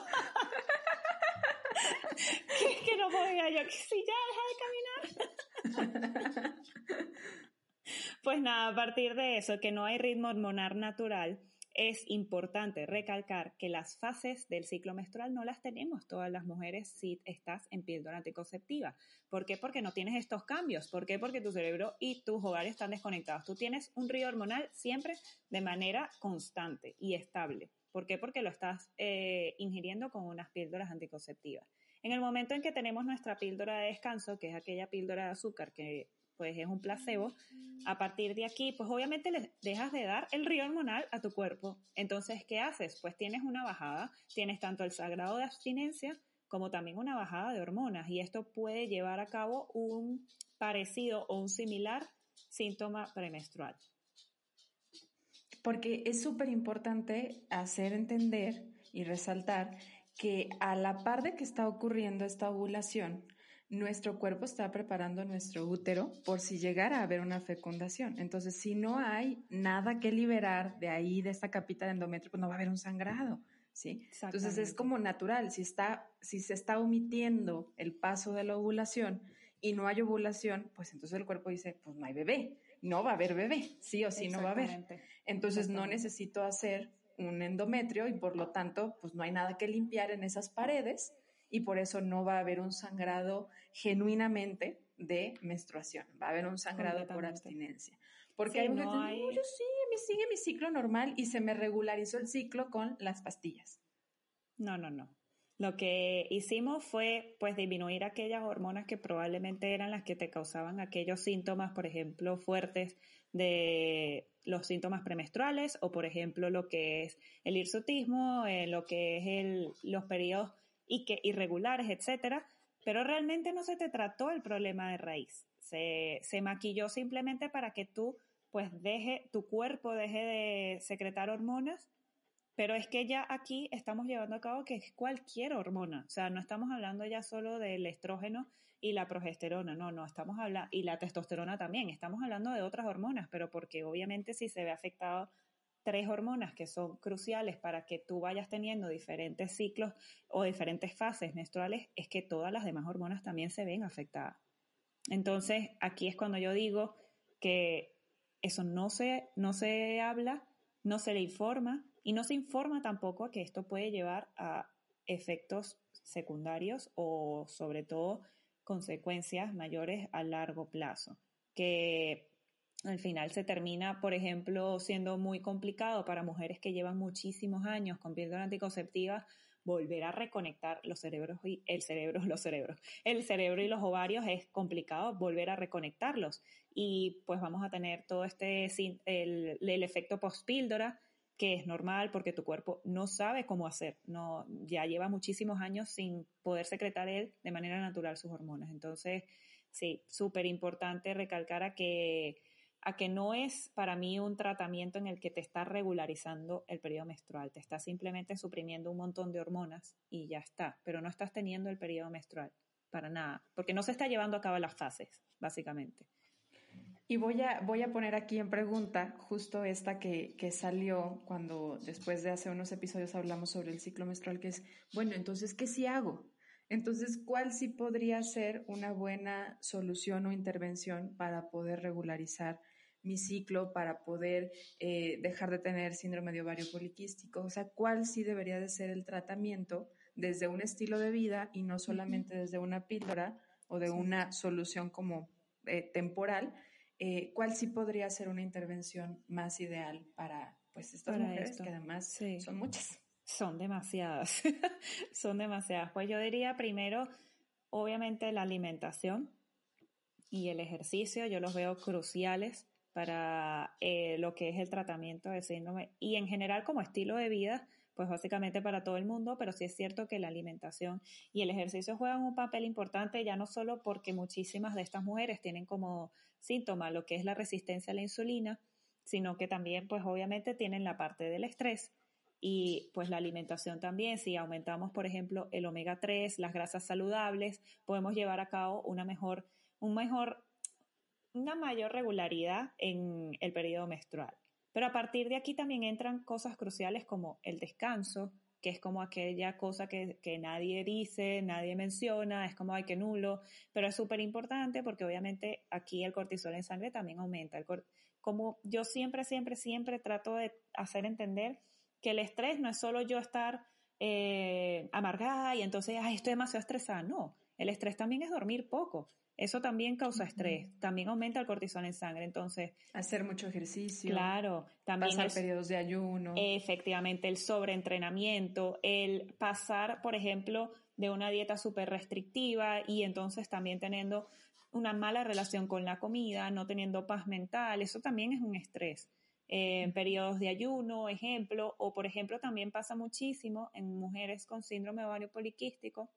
[SPEAKER 2] que, que no puedo yo, que si ya deja de caminar. *laughs* pues nada, a partir de eso, que no hay ritmo hormonal natural, es importante recalcar que las fases del ciclo menstrual no las tenemos todas las mujeres si estás en píldora anticonceptiva. ¿Por qué? Porque no tienes estos cambios. ¿Por qué? Porque tu cerebro y tus hogares están desconectados. Tú tienes un río hormonal siempre de manera constante y estable. ¿Por qué? Porque lo estás eh, ingiriendo con unas píldoras anticonceptivas. En el momento en que tenemos nuestra píldora de descanso, que es aquella píldora de azúcar que pues es un placebo. A partir de aquí, pues obviamente le dejas de dar el río hormonal a tu cuerpo. Entonces, ¿qué haces? Pues tienes una bajada, tienes tanto el sagrado de abstinencia como también una bajada de hormonas y esto puede llevar a cabo un parecido o un similar síntoma premenstrual.
[SPEAKER 1] Porque es súper importante hacer entender y resaltar que a la par de que está ocurriendo esta ovulación, nuestro cuerpo está preparando nuestro útero por si llegara a haber una fecundación. Entonces, si no hay nada que liberar de ahí, de esta capita de endometrio, pues no va a haber un sangrado, ¿sí? Entonces, es como natural. Si, está, si se está omitiendo el paso de la ovulación y no hay ovulación, pues entonces el cuerpo dice, pues no hay bebé, no va a haber bebé, sí o sí no va a haber. Entonces, no necesito hacer un endometrio y por lo tanto, pues no hay nada que limpiar en esas paredes y por eso no va a haber un sangrado genuinamente de menstruación, va a haber un sangrado por abstinencia. Porque hay no hay... yo sí, me sigue mi ciclo normal y se me regularizó el ciclo con las pastillas.
[SPEAKER 2] No, no, no. Lo que hicimos fue pues disminuir aquellas hormonas que probablemente eran las que te causaban aquellos síntomas, por ejemplo, fuertes de los síntomas premenstruales o por ejemplo lo que es el hirsutismo, eh, lo que es el, los periodos y que irregulares, etcétera, pero realmente no se te trató el problema de raíz. Se, se maquilló simplemente para que tú, pues, deje, tu cuerpo deje de secretar hormonas pero es que ya aquí estamos llevando a cabo que es cualquier hormona, o sea, no estamos hablando ya solo del estrógeno y la progesterona, no, no, estamos hablando, y la testosterona también, estamos hablando de otras hormonas, pero porque obviamente si se ve afectado tres hormonas que son cruciales para que tú vayas teniendo diferentes ciclos o diferentes fases menstruales, es que todas las demás hormonas también se ven afectadas. Entonces, aquí es cuando yo digo que eso no se, no se habla, no se le informa, y no se informa tampoco que esto puede llevar a efectos secundarios o sobre todo consecuencias mayores a largo plazo, que al final se termina, por ejemplo, siendo muy complicado para mujeres que llevan muchísimos años con píldora anticonceptiva volver a reconectar los cerebros y el cerebro, los cerebros, el cerebro y los ovarios es complicado volver a reconectarlos y pues vamos a tener todo este el, el efecto post píldora que es normal porque tu cuerpo no sabe cómo hacer, no, ya lleva muchísimos años sin poder secretar él de manera natural sus hormonas. Entonces, sí, súper importante recalcar a que, a que no es para mí un tratamiento en el que te está regularizando el periodo menstrual, te está simplemente suprimiendo un montón de hormonas y ya está, pero no estás teniendo el periodo menstrual, para nada, porque no se está llevando a cabo las fases, básicamente.
[SPEAKER 1] Y voy a, voy a poner aquí en pregunta justo esta que, que, salió cuando después de hace unos episodios hablamos sobre el ciclo menstrual, que es, bueno, entonces, ¿qué sí hago? Entonces, ¿cuál sí podría ser una buena solución o intervención para poder regularizar mi ciclo, para poder eh, dejar de tener síndrome de ovario poliquístico? O sea, ¿cuál sí debería de ser el tratamiento desde un estilo de vida y no solamente desde una píldora o de una solución como eh, temporal? Eh, ¿cuál sí podría ser una intervención más ideal para pues estas mujeres que además son muchas?
[SPEAKER 2] Son demasiadas, *laughs* son demasiadas. Pues yo diría primero, obviamente la alimentación y el ejercicio, yo los veo cruciales para eh, lo que es el tratamiento de síndrome y en general como estilo de vida pues básicamente para todo el mundo, pero sí es cierto que la alimentación y el ejercicio juegan un papel importante ya no solo porque muchísimas de estas mujeres tienen como síntoma lo que es la resistencia a la insulina, sino que también pues obviamente tienen la parte del estrés y pues la alimentación también, si aumentamos por ejemplo el omega 3, las grasas saludables, podemos llevar a cabo una mejor, un mejor, una mayor regularidad en el periodo menstrual. Pero a partir de aquí también entran cosas cruciales como el descanso, que es como aquella cosa que, nadie dice, nadie menciona, es como hay que nulo, pero es súper importante porque obviamente aquí el cortisol en sangre también aumenta. Como yo siempre, siempre, siempre trato de hacer entender que el estrés no es solo yo estar eh, amargada y entonces, ay, estoy demasiado estresada. No, el estrés también es dormir poco. Eso también causa estrés, también aumenta el cortisol en sangre. Entonces,
[SPEAKER 1] hacer mucho ejercicio.
[SPEAKER 2] Claro, también
[SPEAKER 1] pasar periodos de ayuno.
[SPEAKER 2] Efectivamente, el sobreentrenamiento, el pasar, por ejemplo, de una dieta súper restrictiva y entonces también teniendo una mala relación con la comida, no teniendo paz mental, eso también es un estrés. En periodos de ayuno, ejemplo, o por ejemplo también pasa muchísimo en mujeres con síndrome ovario poliquístico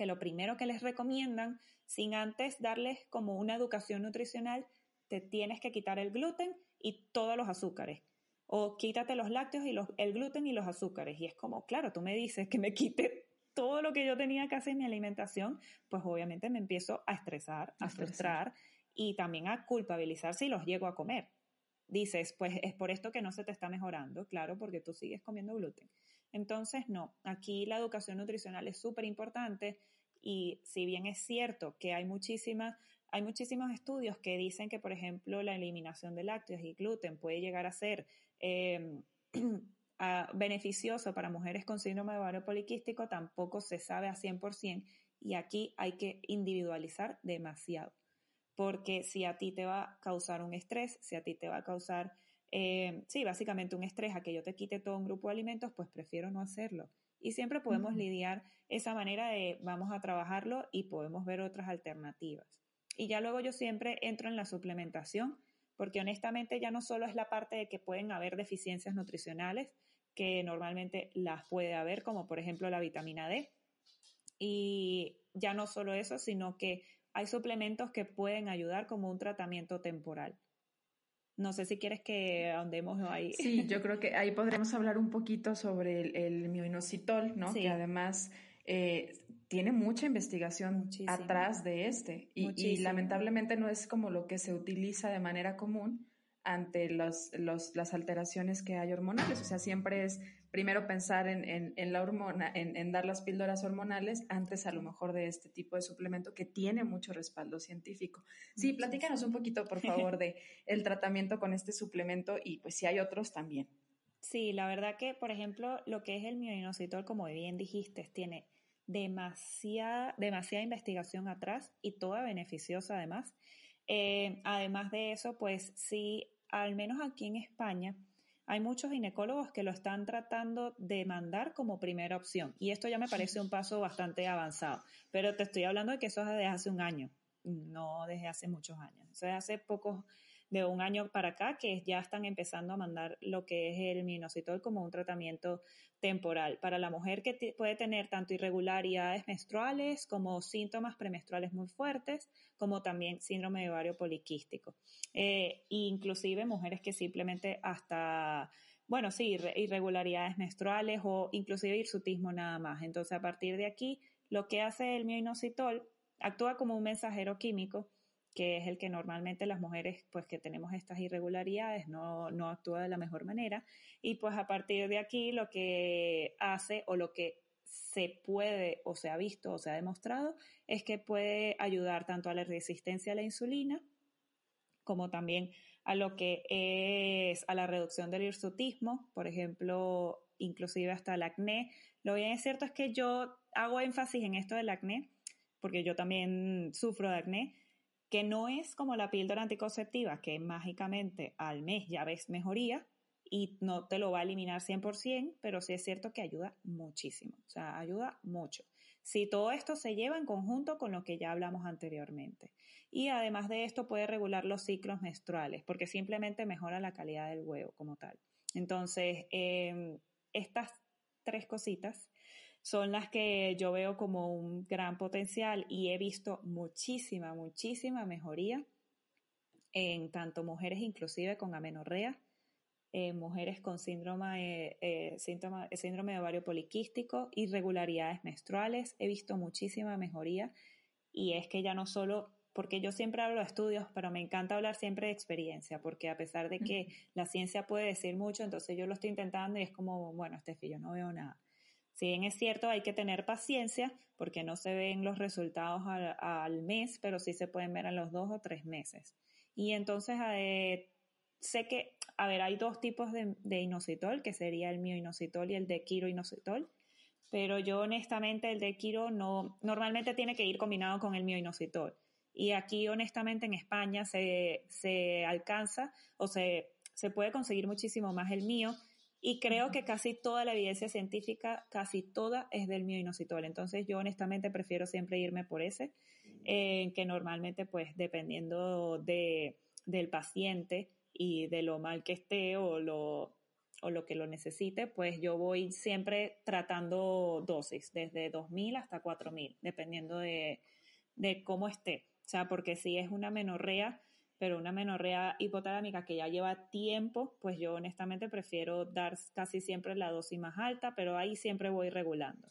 [SPEAKER 2] que lo primero que les recomiendan, sin antes darles como una educación nutricional, te tienes que quitar el gluten y todos los azúcares. O quítate los lácteos y los, el gluten y los azúcares. Y es como, claro, tú me dices que me quite todo lo que yo tenía que hacer en mi alimentación, pues obviamente me empiezo a estresar, a frustrar y también a culpabilizar si los llego a comer. Dices, pues es por esto que no se te está mejorando, claro, porque tú sigues comiendo gluten. Entonces, no, aquí la educación nutricional es súper importante y si bien es cierto que hay hay muchísimos estudios que dicen que, por ejemplo, la eliminación de lácteos y gluten puede llegar a ser em, *clears throat* beneficioso para mujeres con síndrome de ovario poliquístico, tampoco se sabe a 100% y aquí hay que individualizar demasiado. Porque si a ti te va a causar un estrés, si a ti te va a causar eh, sí, básicamente un estrés a que yo te quite todo un grupo de alimentos, pues prefiero no hacerlo. Y siempre podemos lidiar esa manera de vamos a trabajarlo y podemos ver otras alternativas. Y ya luego yo siempre entro en la suplementación, porque honestamente ya no solo es la parte de que pueden haber deficiencias nutricionales, que normalmente las puede haber, como por ejemplo la vitamina D, y ya no solo eso, sino que hay suplementos que pueden ayudar como un tratamiento temporal. No sé si quieres que ahondemos ahí.
[SPEAKER 1] Sí, yo creo que ahí podríamos hablar un poquito sobre el, el mioinositol, ¿no? Que además eh, tiene mucha investigación atrás de este y, lamentablemente no es como lo que se utiliza de manera común ante los, las alteraciones que hay hormonales. O sea, siempre es primero pensar en, la hormona, en, dar las píldoras hormonales antes a lo mejor de este tipo de suplemento que tiene mucho respaldo científico. Sí, platícanos un poquito, por favor, de *laughs* el tratamiento con este suplemento y pues si hay otros también.
[SPEAKER 2] Sí, la verdad que, por ejemplo, lo que es el mioinositol, como bien dijiste, tiene demasiada, demasiada investigación atrás y toda beneficiosa además. Eh, además de eso, pues sí, al menos aquí en España, hay muchos ginecólogos que lo están tratando de mandar como primera opción. Y esto ya me parece un paso bastante avanzado. Pero te estoy hablando de que eso es desde hace un año, no desde hace muchos años. Eso es hace pocos, de un año para acá, que ya están empezando a mandar lo que es el minoxidil como un tratamiento temporal para la mujer que puede tener tanto irregularidades menstruales como síntomas premenstruales muy fuertes, como también síndrome de ovario poliquístico. Eh, inclusive mujeres que simplemente hasta, bueno, sí, irregularidades menstruales o inclusive hirsutismo nada más. Entonces, a partir de aquí, lo que hace el mioinositol actúa como un mensajero químico que es el que normalmente las mujeres, pues que tenemos estas irregularidades, no, no actúa de la mejor manera. Y pues a partir de aquí lo que hace o lo que se puede o se ha visto o se ha demostrado es que puede ayudar tanto a la resistencia a la insulina como también a lo que es a la reducción del hirsutismo, por ejemplo, inclusive hasta el acné. Lo bien es cierto es que yo hago énfasis en esto del acné, porque yo también sufro de acné, que no es como la píldora anticonceptiva, que mágicamente al mes ya ves mejoría y no te lo va a eliminar 100%, pero sí es cierto que ayuda muchísimo, o sea, ayuda mucho. Si todo esto se lleva en conjunto con lo que ya hablamos anteriormente. Y además de esto puede regular los ciclos menstruales, porque simplemente mejora la calidad del huevo como tal. Entonces, em, estas tres cositas son las que yo veo como un gran potencial y he visto muchísima, muchísima mejoría en tanto mujeres inclusive con amenorrea, eh, mujeres con síndrome, eh, síndrome de ovario poliquístico, irregularidades menstruales, he visto muchísima mejoría y es que ya no solo, porque yo siempre hablo de estudios, pero me encanta hablar siempre de experiencia, porque a pesar de que la ciencia puede decir mucho, entonces yo lo estoy intentando y es como, bueno, este yo no veo nada. Si bien es cierto, hay que tener paciencia porque no se ven los resultados al, mes, pero sí se pueden ver a los dos o tres meses. Y entonces, eh, sé que, a ver, hay dos tipos de, inositol, que sería el mioinositol y el de quiroinositol, pero yo honestamente el de quiro no, normalmente tiene que ir combinado con el mioinositol. Y aquí honestamente en España se, se alcanza o se, se puede conseguir muchísimo más el mío y creo que casi toda la evidencia científica, casi toda es del mioinositol. Entonces yo honestamente prefiero siempre irme por ese, eh, que normalmente pues dependiendo de, del paciente y de lo mal que esté o lo, o lo que lo necesite, pues yo voy siempre tratando dosis, desde 2.000 hasta 4.000, dependiendo de, de cómo esté. O sea, porque si es una menorrea, pero una menorrea hipotalámica que ya lleva tiempo, pues yo honestamente prefiero dar casi siempre la dosis más alta, pero ahí siempre voy regulando.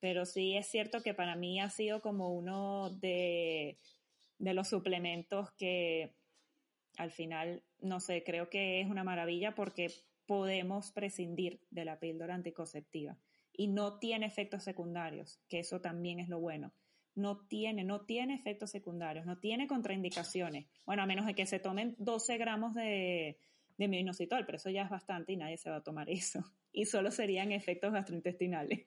[SPEAKER 2] Pero sí es cierto que para mí ha sido como uno de, de los suplementos que al final, no sé, creo que es una maravilla porque podemos prescindir de la píldora anticonceptiva y no tiene efectos secundarios, que eso también es lo bueno no tiene, no tiene efectos secundarios, no tiene contraindicaciones. Bueno, a menos de que se tomen 12 gramos de, de minoxidil, pero eso ya es bastante y nadie se va a tomar eso. Y solo serían efectos gastrointestinales.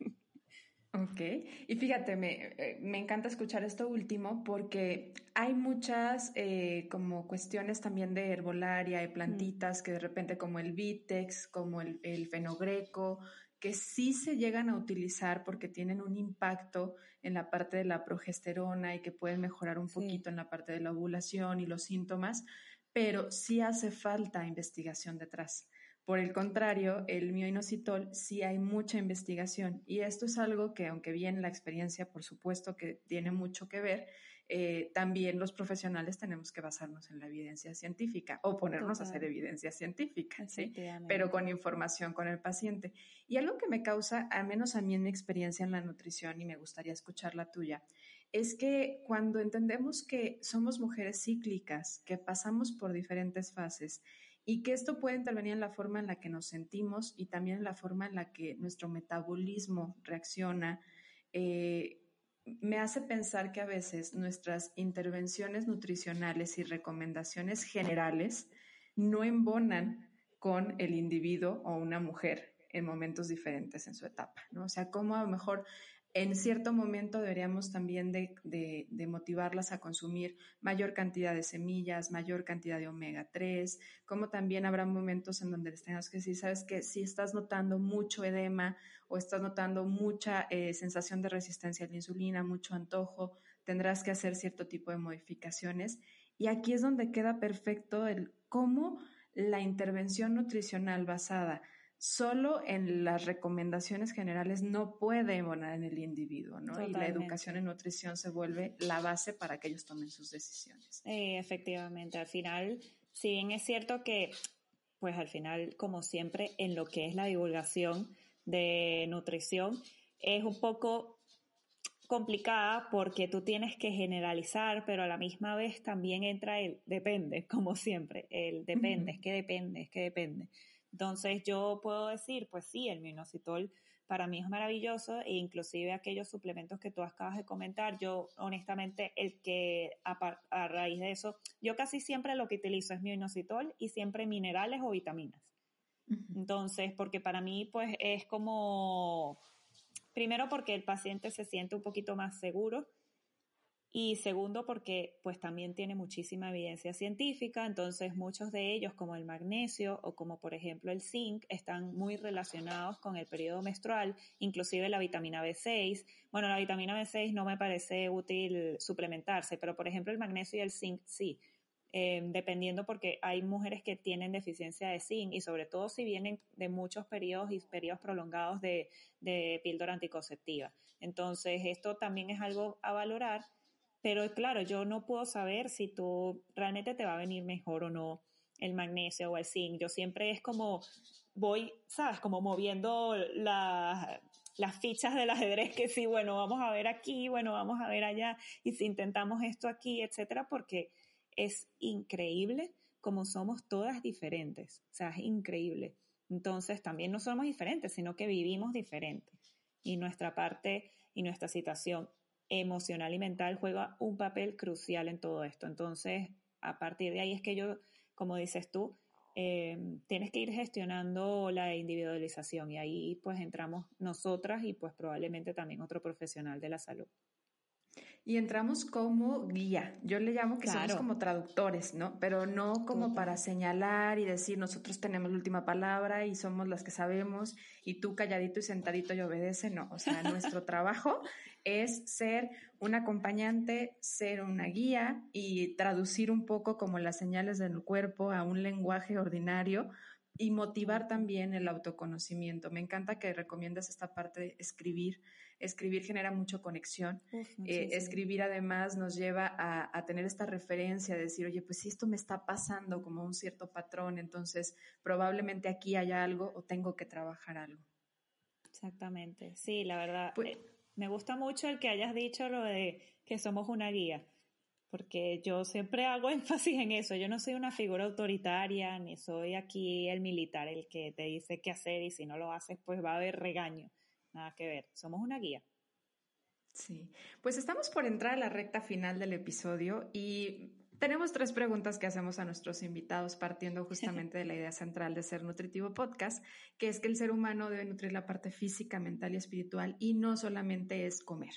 [SPEAKER 1] Ok, y fíjate, me, eh, me, encanta escuchar esto último porque hay muchas eh, como cuestiones también de herbolaria, de plantitas que de repente como el vitex, como el, el fenogreco, que sí se llegan a utilizar porque tienen un impacto en la parte de la progesterona y que pueden mejorar un poquito en la parte de la ovulación y los síntomas, pero sí hace falta investigación detrás. Por el contrario, el mioinositol sí hay mucha investigación y esto es algo que, aunque bien la experiencia, por supuesto que tiene mucho que ver, eh, también los profesionales tenemos que basarnos en la evidencia científica o ponernos a hacer evidencia científica, ¿sí? pero con información con el paciente. Y algo que me causa, al menos a mí en mi experiencia en la nutrición, y me gustaría escuchar la tuya, es que cuando entendemos que somos mujeres cíclicas, que pasamos por diferentes fases, y que esto puede intervenir en la forma en la que nos sentimos y también en la forma en la que nuestro metabolismo reacciona, eh, me hace pensar que a veces nuestras intervenciones nutricionales y recomendaciones generales no embonan con el individuo o una mujer en momentos diferentes en su etapa, ¿no? O sea, cómo a lo mejor en cierto momento deberíamos también de, motivarlas a consumir mayor cantidad de semillas, mayor cantidad de omega 3, como también habrá momentos en donde les tengas que decir, sabes que si estás notando mucho edema o estás notando mucha eh, sensación de resistencia a la insulina, mucho antojo, tendrás que hacer cierto tipo de modificaciones. Y aquí es donde queda perfecto el cómo la intervención nutricional basada solo en las recomendaciones generales no puede embonar en el individuo, ¿no? Y la educación en nutrición se vuelve la base para que ellos tomen sus decisiones.
[SPEAKER 2] Eh, efectivamente, al final, si bien es cierto que, pues al final, como siempre, en lo que es la divulgación de nutrición, es un poco complicada porque tú tienes que generalizar, pero a la misma vez también entra el depende, como siempre, el depende, es que depende, es que depende. Entonces yo puedo decir, pues sí, el minoxidil para mí es maravilloso e inclusive aquellos suplementos que tú acabas de comentar, yo honestamente el que a, raíz de eso, yo casi siempre lo que utilizo es minoxidil y siempre minerales o vitaminas. Entonces, porque para mí pues es como, primero porque el paciente se siente un poquito más seguro y segundo, porque pues también tiene muchísima evidencia científica, entonces muchos de ellos, como el magnesio o como por ejemplo el zinc, están muy relacionados con el periodo menstrual, inclusive la vitamina B6. Bueno, la vitamina B6 no me parece útil suplementarse, pero por ejemplo el magnesio y el zinc sí. Em, dependiendo porque hay mujeres que tienen deficiencia de zinc y sobre todo si vienen de muchos periodos y periodos prolongados de, de píldora anticonceptiva. Entonces, esto también es algo a valorar pero claro, yo no puedo saber si tú realmente te va a venir mejor o no el magnesio o el zinc. Yo siempre es como voy, ¿sabes? Como moviendo las fichas del ajedrez que sí, bueno, vamos a ver aquí, bueno, vamos a ver allá, y si intentamos esto aquí, etcétera, porque es increíble como somos todas diferentes. O sea, es increíble. Entonces, también no somos diferentes, sino que vivimos diferentes. Y nuestra parte y nuestra situación emocional y mental juega un papel crucial en todo esto. Entonces, a partir de ahí es que yo, como dices tú, eh, tienes que ir gestionando la individualización y ahí pues entramos nosotras y pues probablemente también otro profesional de la salud
[SPEAKER 1] y entramos como guía. Yo le llamo que somos como traductores, ¿no? Pero no como para señalar y decir nosotros tenemos la última palabra y somos las que sabemos y tú calladito y sentadito y obedece, no. O sea, nuestro *laughs* trabajo es ser un acompañante, ser una guía y traducir un poco como las señales del cuerpo a un lenguaje ordinario y motivar también el autoconocimiento. Me encanta que recomiendas esta parte de escribir Escribir genera mucha conexión. Eh, escribir además nos lleva a, tener esta referencia, de decir, oye, pues si esto me está pasando como un cierto patrón, entonces probablemente aquí haya algo o tengo que trabajar algo.
[SPEAKER 2] Exactamente. Sí, la verdad. Pues eh, me gusta mucho el que hayas dicho lo de que somos una guía porque yo siempre hago *laughs* énfasis en eso. Yo no soy una figura autoritaria, ni soy aquí el militar el que te dice qué hacer y si no lo haces, pues va a haber regaño nada que ver, somos una guía.
[SPEAKER 1] Sí, pues estamos por entrar a la recta final del episodio y tenemos tres preguntas que hacemos a nuestros invitados partiendo justamente de la idea central de Ser Nutritivo Podcast, que es que el ser humano debe nutrir la parte física, mental y espiritual y no solamente es comer.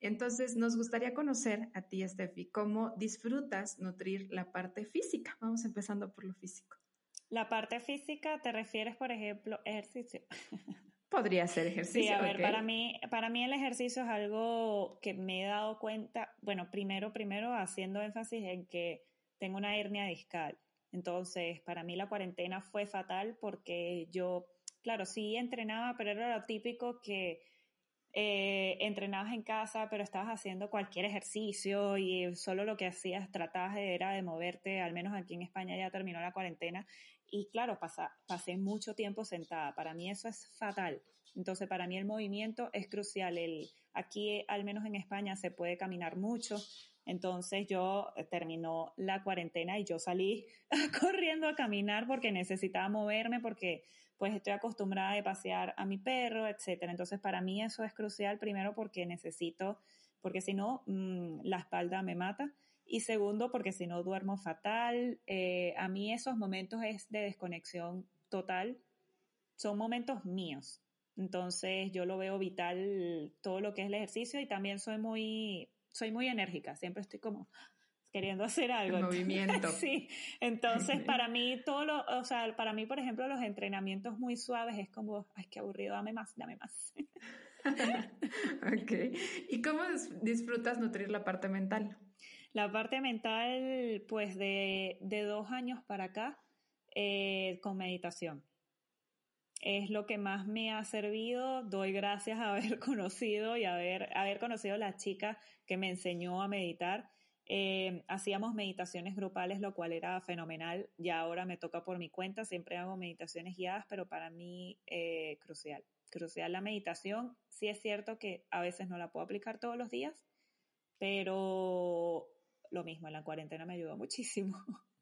[SPEAKER 1] Entonces, nos gustaría conocer a ti, Steffi, cómo disfrutas nutrir la parte física. Vamos empezando por lo físico.
[SPEAKER 2] La parte física, ¿te refieres, por ejemplo, ejercicio?
[SPEAKER 1] Podría ser ejercicio.
[SPEAKER 2] Sí, a ver, para, mí, para mí el ejercicio es algo que me he dado cuenta, bueno, primero, primero haciendo énfasis en que tengo una hernia discal. Entonces, para mí la cuarentena fue fatal porque yo, claro, sí entrenaba, pero era lo típico que eh, entrenabas en casa, pero estabas haciendo cualquier ejercicio y solo lo que hacías, tratabas era de moverte, al menos aquí en España ya terminó la cuarentena. Y claro, pasé mucho tiempo sentada. Para mí eso es fatal. Entonces, para mí el movimiento es crucial. El, aquí, al menos en España, se puede caminar mucho. Entonces yo eh, terminó la cuarentena y yo salí *laughs* corriendo a caminar porque necesitaba moverme porque pues estoy acostumbrada a pasear a mi perro, etcétera. Entonces para mí eso es crucial primero porque necesito, porque si no mm, la espalda me mata y segundo porque si no duermo fatal. Eh, a mí esos momentos es de desconexión total, son momentos míos. Entonces yo lo veo vital todo lo que es el ejercicio y también soy muy soy muy enérgica, siempre estoy como queriendo hacer algo.
[SPEAKER 1] movimiento. *laughs*
[SPEAKER 2] sí, entonces para mí todo lo, o sea, para mí por ejemplo los entrenamientos muy suaves es como, ay, qué aburrido, dame más, dame más. *laughs*
[SPEAKER 1] ok, ¿y cómo disfrutas nutrir la parte mental?
[SPEAKER 2] La parte mental, pues de, de dos años para acá, eh, con meditación es lo que más me ha servido. Doy gracias a haber *laughs* conocido y haber, haber conocido a la chica que me enseñó a meditar. Eh, hacíamos meditaciones grupales, lo cual era fenomenal. Ya ahora me toca por mi cuenta, siempre hago meditaciones guiadas, pero para mí eh, crucial. Crucial la meditación. Sí es cierto que a veces no la puedo aplicar todos los días, pero lo mismo, en la cuarentena me ayudó muchísimo. *laughs*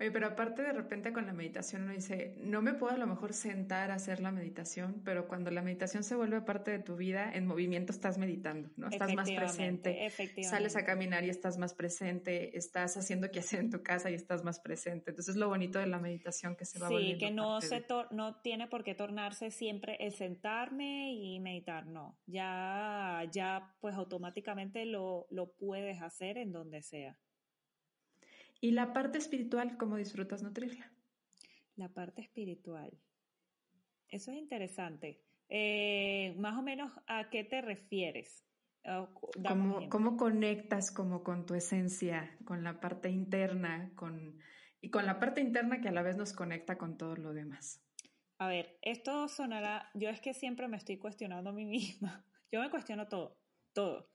[SPEAKER 1] Oye, pero aparte de repente con la meditación uno dice, no me puedo a lo mejor sentar a hacer la meditación, pero cuando la meditación se vuelve parte de tu vida, en movimiento estás meditando, ¿no? Estás más presente, sales a caminar y estás más presente, estás haciendo que hacer en tu casa y estás más presente. Entonces es lo bonito de la meditación que se va
[SPEAKER 2] Sí, que no, se no tiene por qué tornarse siempre el sentarme y meditar, no. Ya, ya pues automáticamente lo, lo puedes hacer en donde sea.
[SPEAKER 1] ¿Y la parte espiritual, cómo disfrutas nutrirla?
[SPEAKER 2] La parte espiritual. Eso es interesante. Eh, más o menos, ¿a qué te refieres?
[SPEAKER 1] ¿Cómo, conectas como con tu esencia, con la parte interna, con, y con la parte interna que a la vez nos conecta con todo lo demás?
[SPEAKER 2] A ver, esto sonará, yo es que siempre me estoy cuestionando a mí *laughs* misma. Yo me cuestiono todo, todo.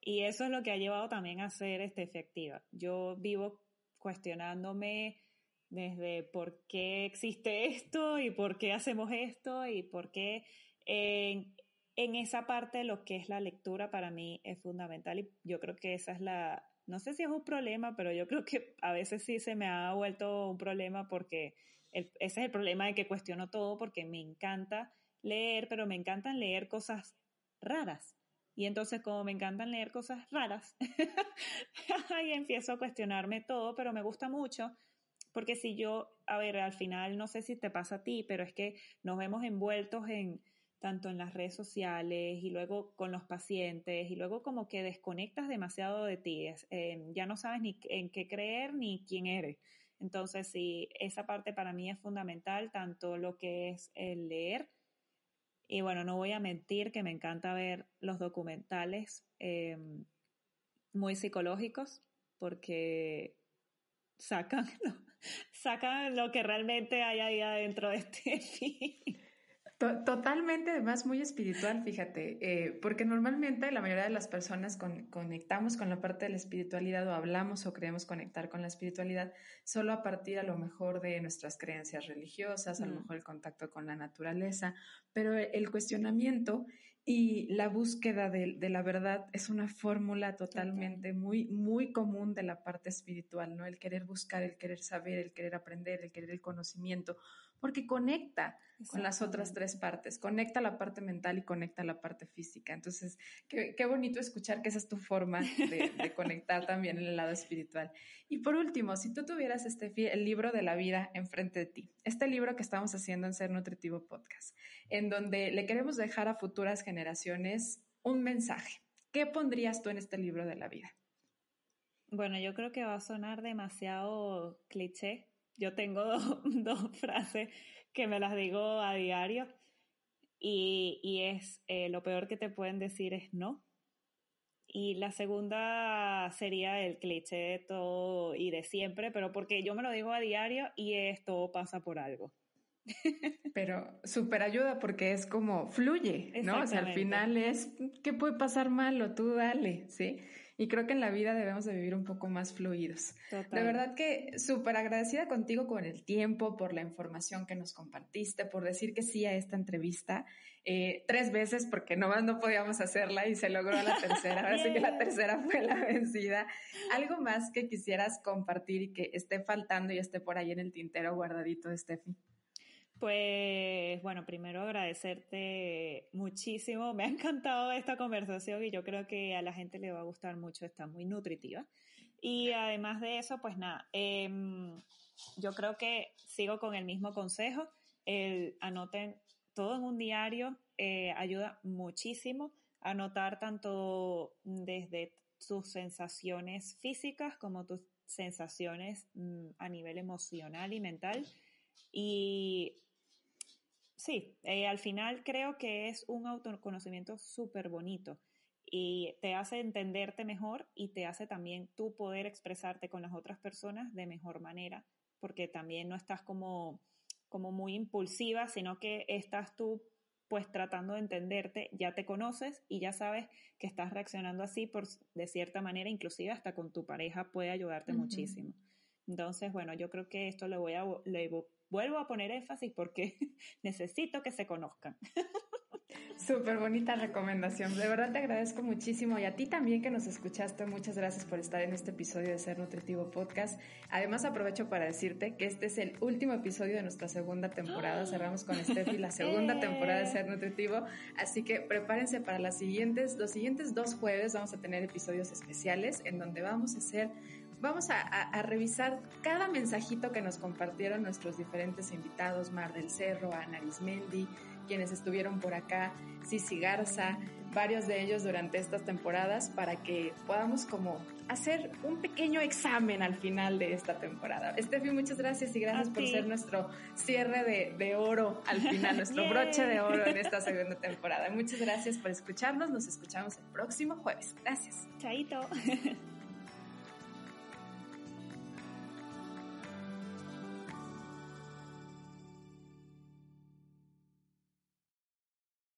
[SPEAKER 2] Y eso es lo que ha llevado también a ser este, efectiva. Yo vivo cuestionándome desde por qué existe esto y por qué hacemos esto y por qué en, esa parte lo que es la lectura para mí es fundamental y yo creo que esa es la, no sé si es un problema, pero yo creo que a veces sí se me ha vuelto un problema porque ese es el problema de que cuestiono todo porque me encanta leer, pero me encantan leer cosas raras. Y entonces como me encantan leer cosas raras, *laughs* ahí empiezo a cuestionarme todo, pero me gusta mucho porque si yo, a ver, al final no sé si te pasa a ti, pero es que nos vemos envueltos en tanto en las redes sociales y luego con los pacientes y luego como que desconectas demasiado de ti, eh, ya no sabes ni en qué creer ni quién eres. Entonces, sí, esa parte para mí es fundamental, tanto lo que es el leer, y bueno, no voy a mentir que me encanta ver los documentales eh, muy psicológicos porque sacan *laughs* sacan lo que realmente hay ahí adentro de este *laughs* film.
[SPEAKER 1] Totalmente, además muy espiritual, fíjate, eh, porque normalmente la mayoría de las personas conectamos con la parte de la espiritualidad o hablamos o creemos conectar con la espiritualidad solo a partir a lo mejor de nuestras creencias religiosas, a lo mejor el contacto con la naturaleza, pero el cuestionamiento y la búsqueda de, la verdad es una fórmula totalmente muy, muy común de la parte espiritual, ¿no? El querer buscar, el querer saber, el querer aprender, el querer el conocimiento, porque conecta con las otras tres partes, conecta la parte mental y conecta la parte física. Entonces, qué, bonito escuchar que esa es tu forma de, *laughs* conectar también en el lado espiritual. Y por último, si tú tuvieras este, el libro de la vida enfrente de ti, este libro que estamos haciendo en Ser Nutritivo Podcast, en donde le queremos dejar a futuras generaciones un mensaje, ¿qué pondrías tú en este libro de la vida?
[SPEAKER 2] Bueno, yo creo que va a sonar demasiado cliché, yo tengo *laughs* dos, frases que me las digo a diario y, es eh, lo peor que te pueden decir es no. Y la segunda sería el cliché de todo y de siempre, pero porque yo me lo digo a diario y es todo pasa por algo.
[SPEAKER 1] Pero súper ayuda porque es como fluye, ¿no? O sea, al final es, ¿qué puede pasar malo? Tú dale, ¿sí? Y creo que en la vida debemos de vivir un poco más fluidos. De verdad que súper agradecida contigo con el tiempo, por la información que nos compartiste, por decir que sí a esta entrevista. Eh, tres veces porque nomás no podíamos hacerla y se logró la tercera. Ahora sí que la *laughs* tercera fue la vencida. ¿Algo más que quisieras compartir y que esté faltando y esté por ahí en el tintero guardadito, Steffi?
[SPEAKER 2] Pues bueno, primero agradecerte muchísimo. Me ha encantado esta conversación y yo creo que a la gente le va a gustar mucho, está muy nutritiva. Y además de eso, pues nada, em, yo creo que sigo con el mismo consejo, el anoten todo en un diario, eh, ayuda muchísimo. Anotar tanto desde tus sensaciones físicas como tus sensaciones mm, a nivel emocional y mental. Y sí, eh, al final creo que es un autoconocimiento súper bonito y te hace entenderte mejor y te hace también tú poder expresarte con las otras personas de mejor manera, porque también no estás como, como muy impulsiva, sino que estás tú pues tratando de entenderte, ya te conoces y ya sabes que estás reaccionando así por de cierta manera, inclusive hasta con tu pareja puede ayudarte muchísimo. Entonces, bueno, yo creo que esto le voy a, vuelvo a poner énfasis porque *laughs* necesito que se conozcan.
[SPEAKER 1] Súper bonita recomendación. De verdad te agradezco muchísimo y a ti también que nos escuchaste. Muchas gracias por estar en este episodio de Ser Nutritivo Podcast. Además aprovecho para decirte que este es el último episodio de nuestra segunda temporada. Cerramos con Steffi la segunda *laughs* temporada de Ser Nutritivo. Así que prepárense para las siguientes, los siguientes dos jueves vamos a tener episodios especiales en donde vamos a hacer vamos a, revisar cada mensajito que nos compartieron nuestros diferentes invitados, Mar del Cerro, Ana Arismendi, quienes estuvieron por acá, Cici Garza, varios de ellos durante estas temporadas para que podamos como hacer un pequeño examen al final de esta temporada. Estefi, muchas gracias y gracias por ser nuestro cierre de, de oro al final, *laughs* nuestro broche de oro en esta segunda temporada. Muchas gracias por escucharnos, nos escuchamos el próximo jueves. Gracias.
[SPEAKER 2] Chaito. *laughs*